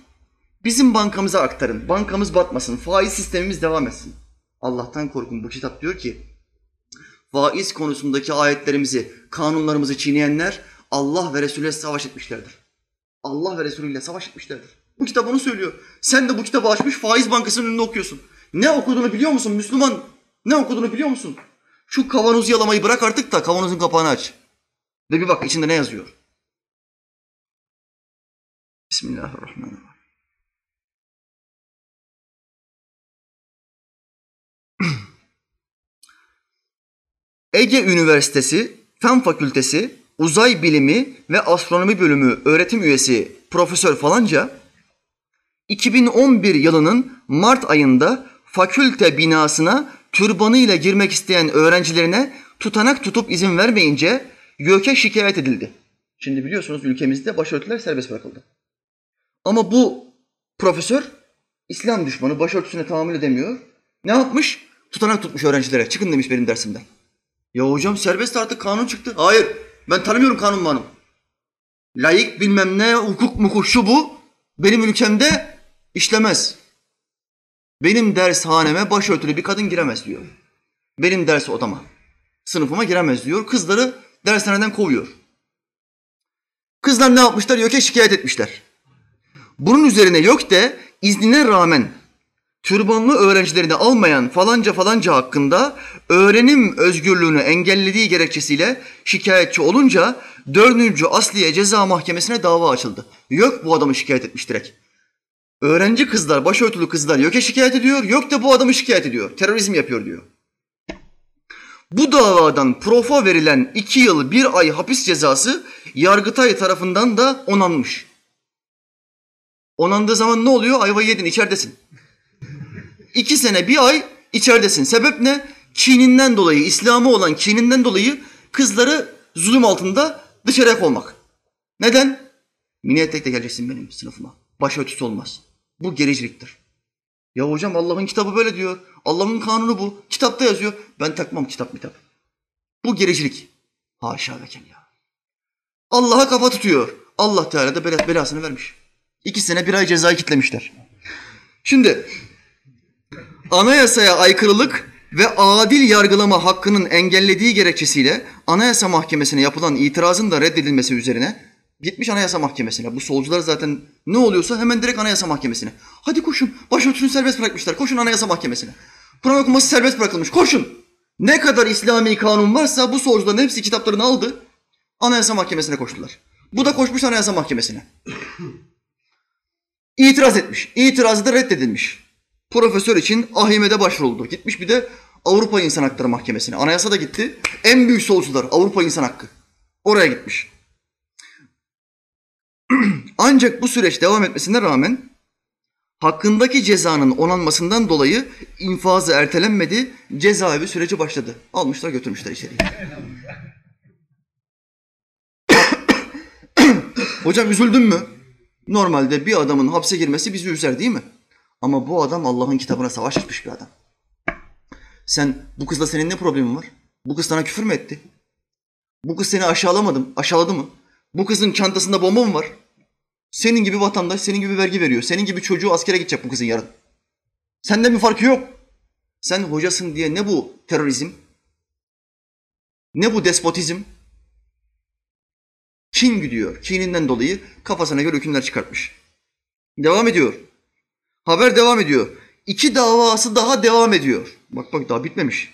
bizim bankamıza aktarın. Bankamız batmasın, faiz sistemimiz devam etsin. Allah'tan korkun. Bu kitap diyor ki, faiz konusundaki ayetlerimizi, kanunlarımızı çiğneyenler Allah ve Resulü'yle savaş etmişlerdir. Allah ve Resulü'yle savaş etmişlerdir. Bu kitap onu söylüyor. Sen de bu kitabı açmış faiz bankasının önünde okuyorsun. Ne okuduğunu biliyor musun Müslüman? Ne okuduğunu biliyor musun? Şu kavanoz yalamayı bırak artık da kavanozun kapağını aç. Ve bir bak içinde ne yazıyor. Bismillahirrahmanirrahim. Ege Üniversitesi Fen Fakültesi Uzay Bilimi ve Astronomi Bölümü öğretim üyesi Profesör falanca 2011 yılının Mart ayında fakülte binasına türbanıyla girmek isteyen öğrencilerine tutanak tutup izin vermeyince YÖK'e şikayet edildi. Şimdi biliyorsunuz ülkemizde başörtüler serbest bırakıldı. Ama bu profesör İslam düşmanı başörtüsüne tahammül edemiyor. Ne yapmış? Tutanak tutmuş öğrencilere. Çıkın demiş benim dersimden. Ya hocam serbest artık kanun çıktı. Hayır ben tanımıyorum kanun manım. Layık bilmem ne hukuk mukuk şu bu benim ülkemde işlemez. Benim dershaneme başörtülü bir kadın giremez diyor. Benim ders odama, sınıfıma giremez diyor. Kızları dershaneden kovuyor. Kızlar ne yapmışlar? YÖK'e şikayet etmişler. Bunun üzerine YÖK de iznine rağmen türbanlı öğrencilerini almayan falanca falanca hakkında öğrenim özgürlüğünü engellediği gerekçesiyle şikayetçi olunca 4. Asliye Ceza Mahkemesi'ne dava açıldı. YÖK bu adamı şikayet etmiş direkt. Öğrenci kızlar, başörtülü kızlar YÖK'e şikayet ediyor, YÖK de bu adamı şikayet ediyor. Terörizm yapıyor diyor. Bu davadan profa verilen iki yıl bir ay hapis cezası Yargıtay tarafından da onanmış. Onandığı zaman ne oluyor? Ayvayı yedin, içeridesin. İki sene, bir ay içeridesin. Sebep ne? Kininden dolayı, İslam'a olan kininden dolayı kızları zulüm altında dışarıya kovmak. Neden? Mini etekle geleceksin benim sınıfıma. Başörtüsü olmaz. Bu gericiliktir. Ya hocam Allah'ın kitabı böyle diyor. Allah'ın kanunu bu. Kitapta yazıyor. Ben takmam kitap kitap. Bu gericilik. Haşa ve kella. Allah'a kafa tutuyor. Allah Teala da belasını vermiş. İki sene bir ay cezayı kitlemişler. Şimdi anayasaya aykırılık ve adil yargılama hakkının engellediği gerekçesiyle Anayasa Mahkemesi'ne yapılan itirazın da reddedilmesi üzerine gitmiş Anayasa Mahkemesi'ne. Bu solcular zaten ne oluyorsa hemen direkt Anayasa Mahkemesi'ne. Hadi koşun. Başörtüsünü serbest bırakmışlar. Koşun Anayasa Mahkemesi'ne. Kur'an okuması serbest bırakılmış. Koşun. Ne kadar İslami kanun varsa bu solcuların hepsi kitaplarını aldı. Anayasa Mahkemesi'ne koştular. Bu da koşmuş Anayasa Mahkemesi'ne. İtiraz etmiş. İtirazı da reddedilmiş. Profesör için ahimede başvuruldu. Gitmiş bir de Avrupa İnsan Hakları Mahkemesi'ne. Anayasa da gitti. En büyük solcular Avrupa İnsan Hakkı. Oraya gitmiş. Ancak bu süreç devam etmesine rağmen hakkındaki cezanın onanmasından dolayı infazı ertelenmedi, cezaevi süreci başladı. Almışlar götürmüşler içeriye. Hocam üzüldün mü? Normalde bir adamın hapse girmesi bizi üzer değil mi? Ama bu adam Allah'ın kitabına savaş açmış bir adam. Sen bu kızla senin ne problemin var? Bu kız sana küfür mü etti? Bu kız seni aşağılamadı mı? Aşağıladı mı? Bu kızın çantasında bomba mı var? Senin gibi vatandaş, senin gibi vergi veriyor. Senin gibi çocuğu askere gidecek bu kızın yarın. Senden bir farkı yok. Sen hocasın diye ne bu terörizm? Ne bu despotizm? Kin gidiyor. Kininden dolayı kafasına göre hükümler çıkartmış. Devam ediyor. Haber devam ediyor. İki davası daha devam ediyor. Bak bak daha bitmemiş.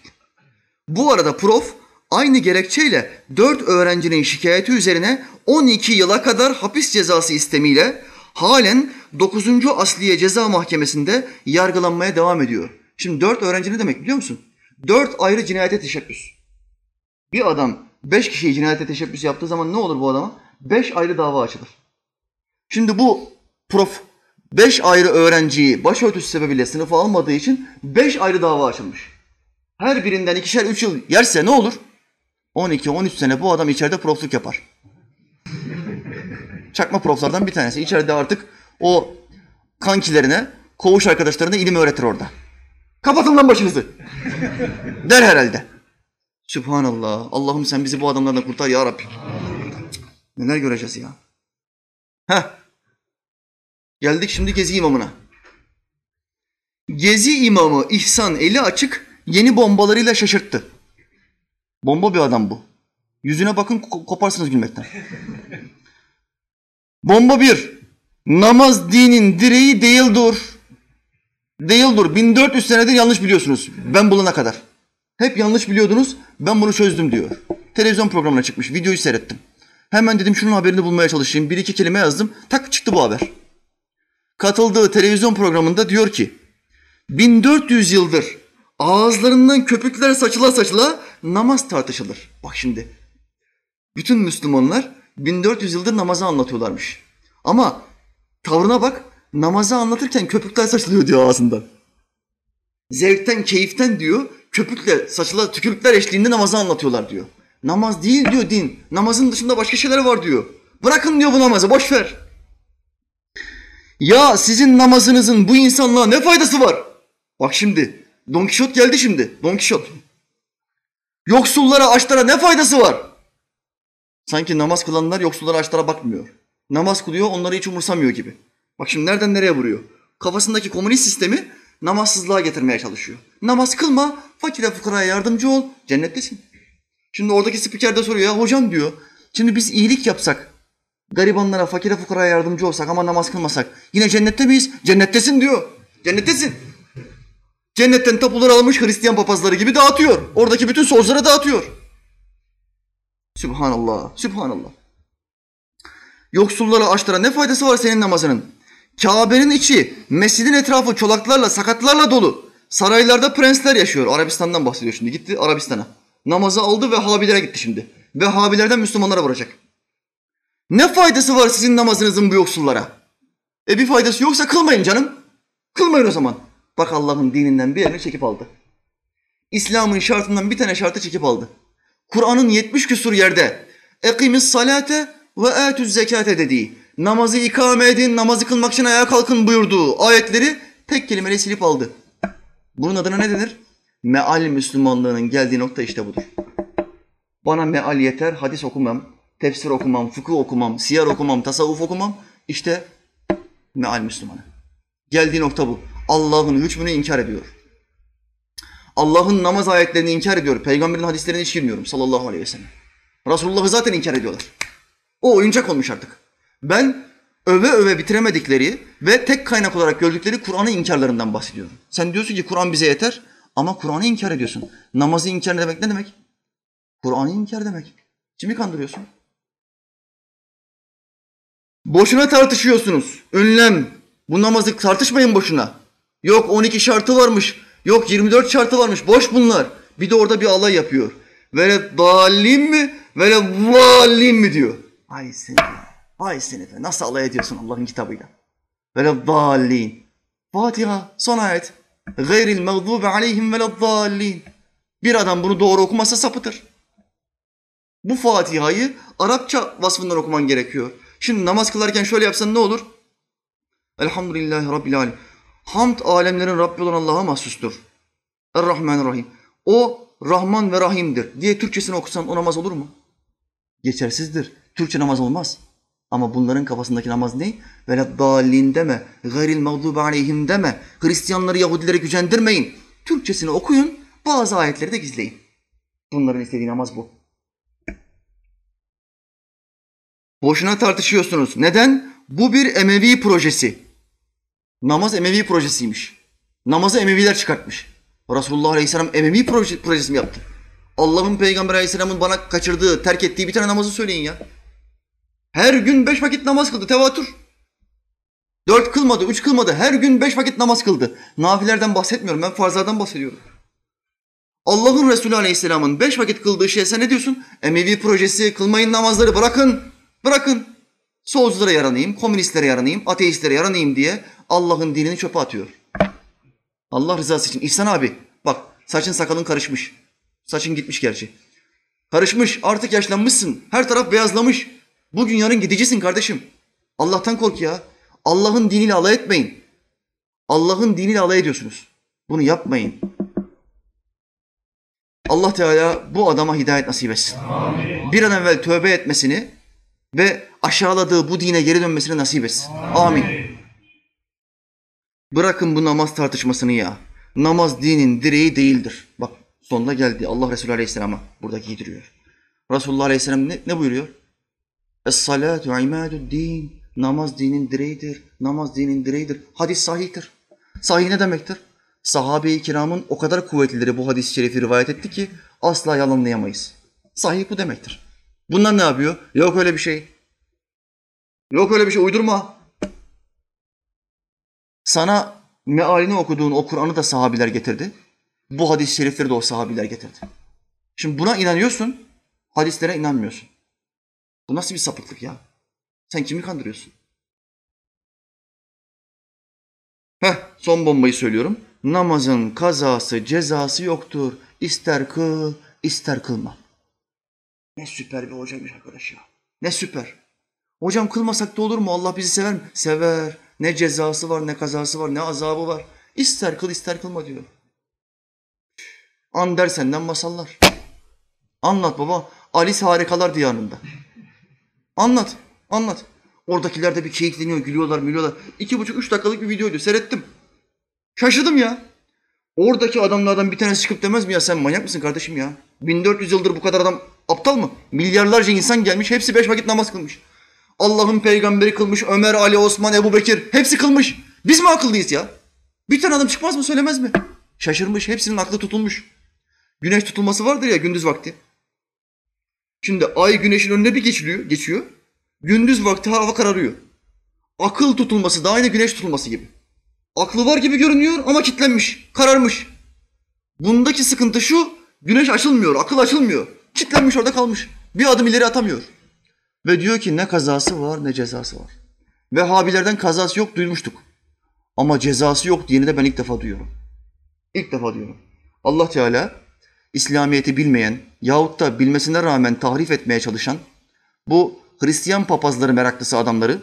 Bu arada prof aynı gerekçeyle dört öğrencinin şikayeti üzerine 12 yıla kadar hapis cezası istemiyle halen 9. Asliye Ceza Mahkemesi'nde yargılanmaya devam ediyor. Şimdi dört öğrenci ne demek biliyor musun? Dört ayrı cinayete teşebbüs. Bir adam beş kişiyi cinayete teşebbüs yaptığı zaman ne olur bu adama? Beş ayrı dava açılır. Şimdi bu prof beş ayrı öğrenciyi başörtüsü sebebiyle sınıfa almadığı için beş ayrı dava açılmış. Her birinden ikişer üç yıl yerse ne olur? 12-13 sene bu adam içeride profluk yapar. Çakma proflardan bir tanesi. İçeride artık o kankilerine, koğuş arkadaşlarına ilim öğretir orada. Kapatın lan başınızı. Der herhalde. Sübhanallah. Allah'ım sen bizi bu adamlardan kurtar ya Rabbi. Neler göreceğiz ya. Heh. Geldik şimdi Gezi imamına. Gezi imamı İhsan eli açık yeni bombalarıyla şaşırttı. Bomba bir adam bu. Yüzüne bakın ko- koparsınız gülmekten. Bomba bir. Namaz dinin direği değildir. Değildir. 1400 senedir yanlış biliyorsunuz. Ben bulana kadar. Hep yanlış biliyordunuz. Ben bunu çözdüm diyor. Televizyon programına çıkmış. Videoyu seyrettim. Hemen dedim şunun haberini bulmaya çalışayım. Bir iki kelime yazdım. Tak çıktı bu haber. Katıldığı televizyon programında diyor ki 1400 yıldır ağızlarından köpükler saçıla saçıla namaz tartışılır. Bak şimdi. Bütün Müslümanlar 1400 yıldır namazı anlatıyorlarmış. Ama tavrına bak namazı anlatırken köpükler saçılıyor diyor ağzından. Zevkten, keyiften diyor köpükle saçıla tükürükler eşliğinde namazı anlatıyorlar diyor. Namaz değil diyor din. Namazın dışında başka şeyler var diyor. Bırakın diyor bu namazı boş ver. Ya sizin namazınızın bu insanlığa ne faydası var? Bak şimdi Don Kişot geldi şimdi. Don Kişot. Yoksullara, açlara ne faydası var? Sanki namaz kılanlar yoksullara, açlara bakmıyor. Namaz kılıyor, onları hiç umursamıyor gibi. Bak şimdi nereden nereye vuruyor? Kafasındaki komünist sistemi namazsızlığa getirmeye çalışıyor. Namaz kılma, fakire fukaraya yardımcı ol, cennettesin. Şimdi oradaki spiker de soruyor ya hocam diyor. Şimdi biz iyilik yapsak, garibanlara, fakire fukaraya yardımcı olsak ama namaz kılmasak yine cennette miyiz? Cennettesin diyor. Cennettesin. Cennetten tapuları almış Hristiyan papazları gibi dağıtıyor. Oradaki bütün sozlara dağıtıyor. Sübhanallah, Sübhanallah. Yoksullara, açlara ne faydası var senin namazının? Kabe'nin içi, mescidin etrafı çolaklarla, sakatlarla dolu. Saraylarda prensler yaşıyor. Arabistan'dan bahsediyor şimdi. Gitti Arabistan'a. Namazı aldı ve Habilere gitti şimdi. Ve Habilerden Müslümanlara vuracak. Ne faydası var sizin namazınızın bu yoksullara? E bir faydası yoksa kılmayın canım. Kılmayın o zaman. Bak Allah'ın dininden bir yerini çekip aldı. İslam'ın şartından bir tane şartı çekip aldı. Kur'an'ın 70 küsur yerde ekimiz salate ve etüz zekate dediği, namazı ikame edin, namazı kılmak için ayağa kalkın buyurduğu ayetleri tek kelimeyle silip aldı. Bunun adına ne denir? Meal Müslümanlığının geldiği nokta işte budur. Bana meal yeter, hadis okumam, tefsir okumam, fıkıh okumam, siyer okumam, tasavvuf okumam. İşte meal Müslümanı. Geldiği nokta bu. Allah'ın hükmünü inkar ediyor. Allah'ın namaz ayetlerini inkar ediyor. Peygamberin hadislerine hiç girmiyorum sallallahu aleyhi ve sellem. Resulullah'ı zaten inkar ediyorlar. O oyuncak olmuş artık. Ben öve öve bitiremedikleri ve tek kaynak olarak gördükleri Kur'an'ın inkarlarından bahsediyorum. Sen diyorsun ki Kur'an bize yeter ama Kur'an'ı inkar ediyorsun. Namazı inkar demek ne demek? Kur'an'ı inkar demek. Kimi kandırıyorsun? Boşuna tartışıyorsunuz. Ünlem. Bu namazı tartışmayın boşuna. Yok 12 şartı varmış. Yok 24 şartı varmış. Boş bunlar. Bir de orada bir alay yapıyor. Vele dalim mi? Vele valim mi diyor. Ay seni. Ay seni. Nasıl alay ediyorsun Allah'ın kitabıyla? Vele dalin. Fatiha son ayet. Gayril mağdubi aleyhim vele dalin. Bir adam bunu doğru okumasa sapıtır. Bu Fatiha'yı Arapça vasfından okuman gerekiyor. Şimdi namaz kılarken şöyle yapsan ne olur? Elhamdülillahi Rabbil Alemin. Hamd alemlerin Rabbi olan Allah'a mahsustur. Er-Rahmanir-Rahim. O Rahman ve Rahim'dir diye Türkçesini okusan o namaz olur mu? Geçersizdir. Türkçe namaz olmaz. Ama bunların kafasındaki namaz ne? Ve dalin deme, gayril mağdubi aleyhim deme, Hristiyanları, Yahudileri gücendirmeyin. Türkçesini okuyun, bazı ayetleri de gizleyin. Bunların istediği namaz bu. Boşuna tartışıyorsunuz. Neden? Bu bir Emevi projesi. Namaz Emevi projesiymiş. Namazı Emeviler çıkartmış. Resulullah Aleyhisselam Emevi proje, projesi mi yaptı? Allah'ın Peygamber Aleyhisselam'ın bana kaçırdığı, terk ettiği bir tane namazı söyleyin ya. Her gün beş vakit namaz kıldı, tevatür. Dört kılmadı, üç kılmadı. Her gün beş vakit namaz kıldı. Nafilerden bahsetmiyorum, ben farzlardan bahsediyorum. Allah'ın Resulü Aleyhisselam'ın beş vakit kıldığı şeye sen ne diyorsun? Emevi projesi, kılmayın namazları bırakın, bırakın. Solculara yaranayım, komünistlere yaranayım, ateistlere yaranayım diye Allah'ın dinini çöpe atıyor. Allah rızası için. İhsan abi bak saçın sakalın karışmış. Saçın gitmiş gerçi. Karışmış, artık yaşlanmışsın. Her taraf beyazlamış. Bugün yarın gidicisin kardeşim. Allah'tan kork ya. Allah'ın diniyle alay etmeyin. Allah'ın diniyle alay ediyorsunuz. Bunu yapmayın. Allah Teala bu adama hidayet nasip etsin. Amin. Bir an evvel tövbe etmesini ve aşağıladığı bu dine geri dönmesini nasip etsin. Amin. Bırakın bu namaz tartışmasını ya. Namaz dinin direği değildir. Bak sonunda geldi. Allah Resulü Aleyhisselam'a burada giydiriyor. Resulullah Aleyhisselam ne, ne buyuruyor? Es-salatu imadud din. Namaz dinin direğidir. Namaz dinin direğidir. Hadis sahihtir. Sahih ne demektir? Sahabe-i kiramın o kadar kuvvetlileri bu hadis-i şerifi rivayet etti ki asla yalanlayamayız. Sahih bu demektir. Bunlar ne yapıyor? Yok öyle bir şey. Yok öyle bir şey uydurma. Sana mealini okuduğun o Kur'an'ı da sahabiler getirdi. Bu hadis-i şerifleri de o sahabiler getirdi. Şimdi buna inanıyorsun, hadislere inanmıyorsun. Bu nasıl bir sapıklık ya? Sen kimi kandırıyorsun? Heh, son bombayı söylüyorum. Namazın kazası, cezası yoktur. İster kıl, ister kılma. Ne süper bir hocaymış arkadaş ya. Ne süper. Hocam kılmasak da olur mu? Allah bizi sever mi? Sever. Ne cezası var, ne kazası var, ne azabı var. İster kıl, ister kılma diyor. Andersen'den masallar. Anlat baba. Alice Harikalar Diyarı'nda. Anlat, anlat. Oradakiler de bir keyifleniyor, gülüyorlar, gülüyorlar. İki buçuk, üç dakikalık bir videoydu. Seyrettim. Şaşırdım ya. Oradaki adamlardan bir tanesi çıkıp demez mi ya sen manyak mısın kardeşim ya? 1400 yıldır bu kadar adam aptal mı? Milyarlarca insan gelmiş, hepsi beş vakit namaz kılmış. Allah'ın peygamberi kılmış, Ömer, Ali, Osman, Ebu Bekir hepsi kılmış. Biz mi akıllıyız ya? Bir tane adam çıkmaz mı söylemez mi? Şaşırmış, hepsinin aklı tutulmuş. Güneş tutulması vardır ya gündüz vakti. Şimdi ay güneşin önüne bir geçiliyor, geçiyor. Gündüz vakti hava kararıyor. Akıl tutulması da aynı güneş tutulması gibi. Aklı var gibi görünüyor ama kitlenmiş, kararmış. Bundaki sıkıntı şu, güneş açılmıyor, akıl açılmıyor. Kitlenmiş orada kalmış. Bir adım ileri atamıyor. Ve diyor ki ne kazası var ne cezası var. Vehhabilerden kazası yok duymuştuk. Ama cezası yok diyeni de ben ilk defa duyuyorum. İlk defa diyorum. Allah Teala İslamiyet'i bilmeyen yahut da bilmesine rağmen tahrif etmeye çalışan bu Hristiyan papazları meraklısı adamları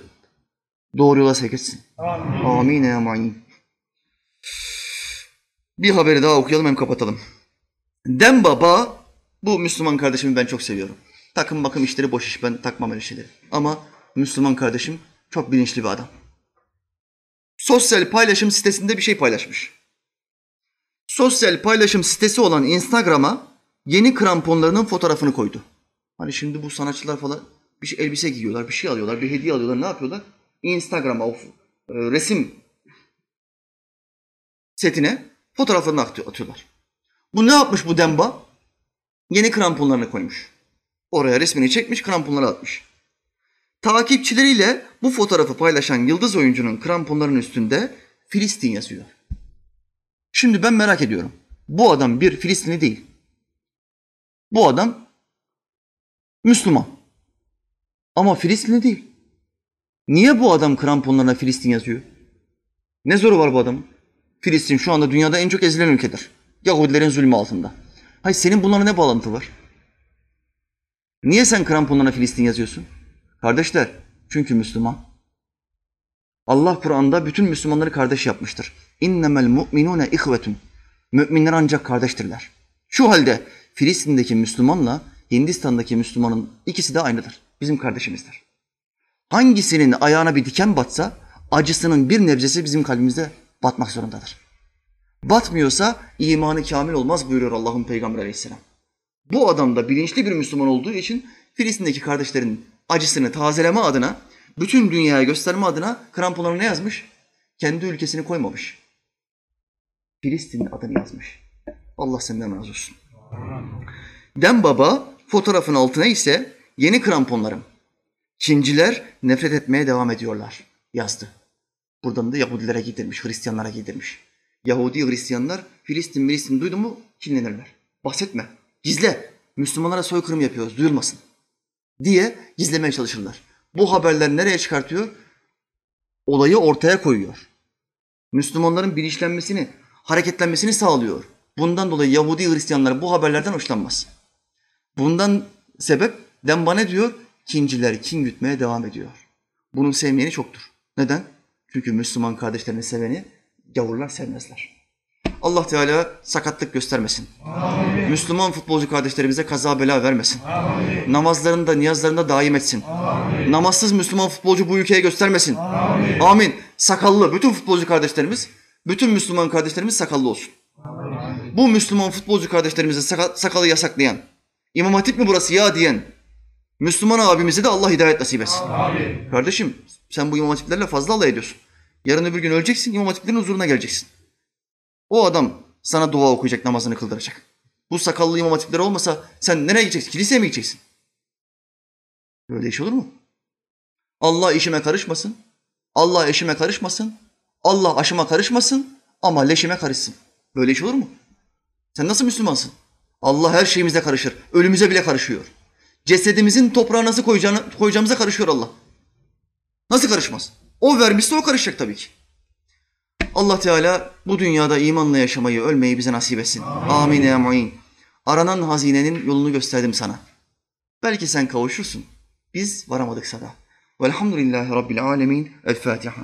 doğru yola sevk etsin. Amin. Amin. Amin. Bir haberi daha okuyalım hem kapatalım. Dem Baba, bu Müslüman kardeşimi ben çok seviyorum. Takım bakım işleri boş iş, ben takmam öyle şeyleri. Ama Müslüman kardeşim çok bilinçli bir adam. Sosyal paylaşım sitesinde bir şey paylaşmış. Sosyal paylaşım sitesi olan Instagram'a yeni kramponlarının fotoğrafını koydu. Hani şimdi bu sanatçılar falan bir şey, elbise giyiyorlar, bir şey alıyorlar, bir hediye alıyorlar. Ne yapıyorlar? Instagram'a o e, resim setine fotoğraflarını atıyorlar. Bu ne yapmış bu Demba? Yeni kramponlarını koymuş. Oraya resmini çekmiş, kramponları atmış. Takipçileriyle bu fotoğrafı paylaşan yıldız oyuncunun kramponlarının üstünde Filistin yazıyor. Şimdi ben merak ediyorum. Bu adam bir Filistinli değil. Bu adam Müslüman. Ama Filistinli değil. Niye bu adam kramponlarına Filistin yazıyor? Ne zoru var bu adamın? Filistin şu anda dünyada en çok ezilen ülkedir. Yahudilerin zulmü altında. Hayır senin bunlara ne bağlantı var? Niye sen kramponlarına Filistin yazıyorsun? Kardeşler, çünkü Müslüman. Allah Kur'an'da bütün Müslümanları kardeş yapmıştır. İnnemel mu'minune ihvetun. Müminler ancak kardeştirler. Şu halde Filistin'deki Müslümanla Hindistan'daki Müslümanın ikisi de aynıdır. Bizim kardeşimizdir. Hangisinin ayağına bir diken batsa acısının bir nebzesi bizim kalbimizde batmak zorundadır. Batmıyorsa imanı kamil olmaz buyuruyor Allah'ın Peygamberi Aleyhisselam. Bu adam da bilinçli bir Müslüman olduğu için Filistin'deki kardeşlerin acısını tazeleme adına, bütün dünyaya gösterme adına kramponlarına ne yazmış? Kendi ülkesini koymamış. Filistin'in adını yazmış. Allah senden razı olsun. Dem Baba fotoğrafın altına ise yeni kramponlarım. Çinciler nefret etmeye devam ediyorlar yazdı. Buradan da Yahudilere giydirmiş, Hristiyanlara giydirmiş. Yahudi Hristiyanlar Filistin, Filistin duydu mu kinlenirler. Bahsetme, gizle. Müslümanlara soykırım yapıyoruz, duyulmasın. Diye gizlemeye çalışırlar. Bu haberler nereye çıkartıyor? Olayı ortaya koyuyor. Müslümanların bilinçlenmesini, hareketlenmesini sağlıyor. Bundan dolayı Yahudi Hristiyanlar bu haberlerden hoşlanmaz. Bundan sebep demba ne diyor? Kinciler kin gütmeye devam ediyor. Bunun sevmeyeni çoktur. Neden? Çünkü Müslüman kardeşlerini seveni gavurlar sevmezler. Allah Teala sakatlık göstermesin. Amin. Müslüman futbolcu kardeşlerimize kaza bela vermesin. Amin. Namazlarında, niyazlarında daim etsin. Amin. Namazsız Müslüman futbolcu bu ülkeye göstermesin. Amin. Amin. Sakallı bütün futbolcu kardeşlerimiz, bütün Müslüman kardeşlerimiz sakallı olsun. Amin. Bu Müslüman futbolcu kardeşlerimize sakalı yasaklayan, İmam Hatip mi burası ya diyen Müslüman abimize de Allah hidayet nasip etsin. Amin. Kardeşim sen bu imam hatiplerle fazla alay ediyorsun. Yarın öbür gün öleceksin, imam hatiplerin huzuruna geleceksin. O adam sana dua okuyacak, namazını kıldıracak. Bu sakallı imam hatipleri olmasa sen nereye gideceksin? Kiliseye mi gideceksin? Böyle iş olur mu? Allah işime karışmasın. Allah eşime karışmasın. Allah aşıma karışmasın ama leşime karışsın. Böyle iş olur mu? Sen nasıl Müslümansın? Allah her şeyimize karışır. Ölümüze bile karışıyor. Cesedimizin toprağa nasıl koyacağını, koyacağımıza karışıyor Allah. Nasıl karışmaz? O vermişse o karışacak tabii ki. Allah Teala bu dünyada imanla yaşamayı, ölmeyi bize nasip etsin. Amin ya mu'in. Aranan hazinenin yolunu gösterdim sana. Belki sen kavuşursun. Biz varamadık sana. Velhamdülillahi Rabbil alemin. El Fatiha.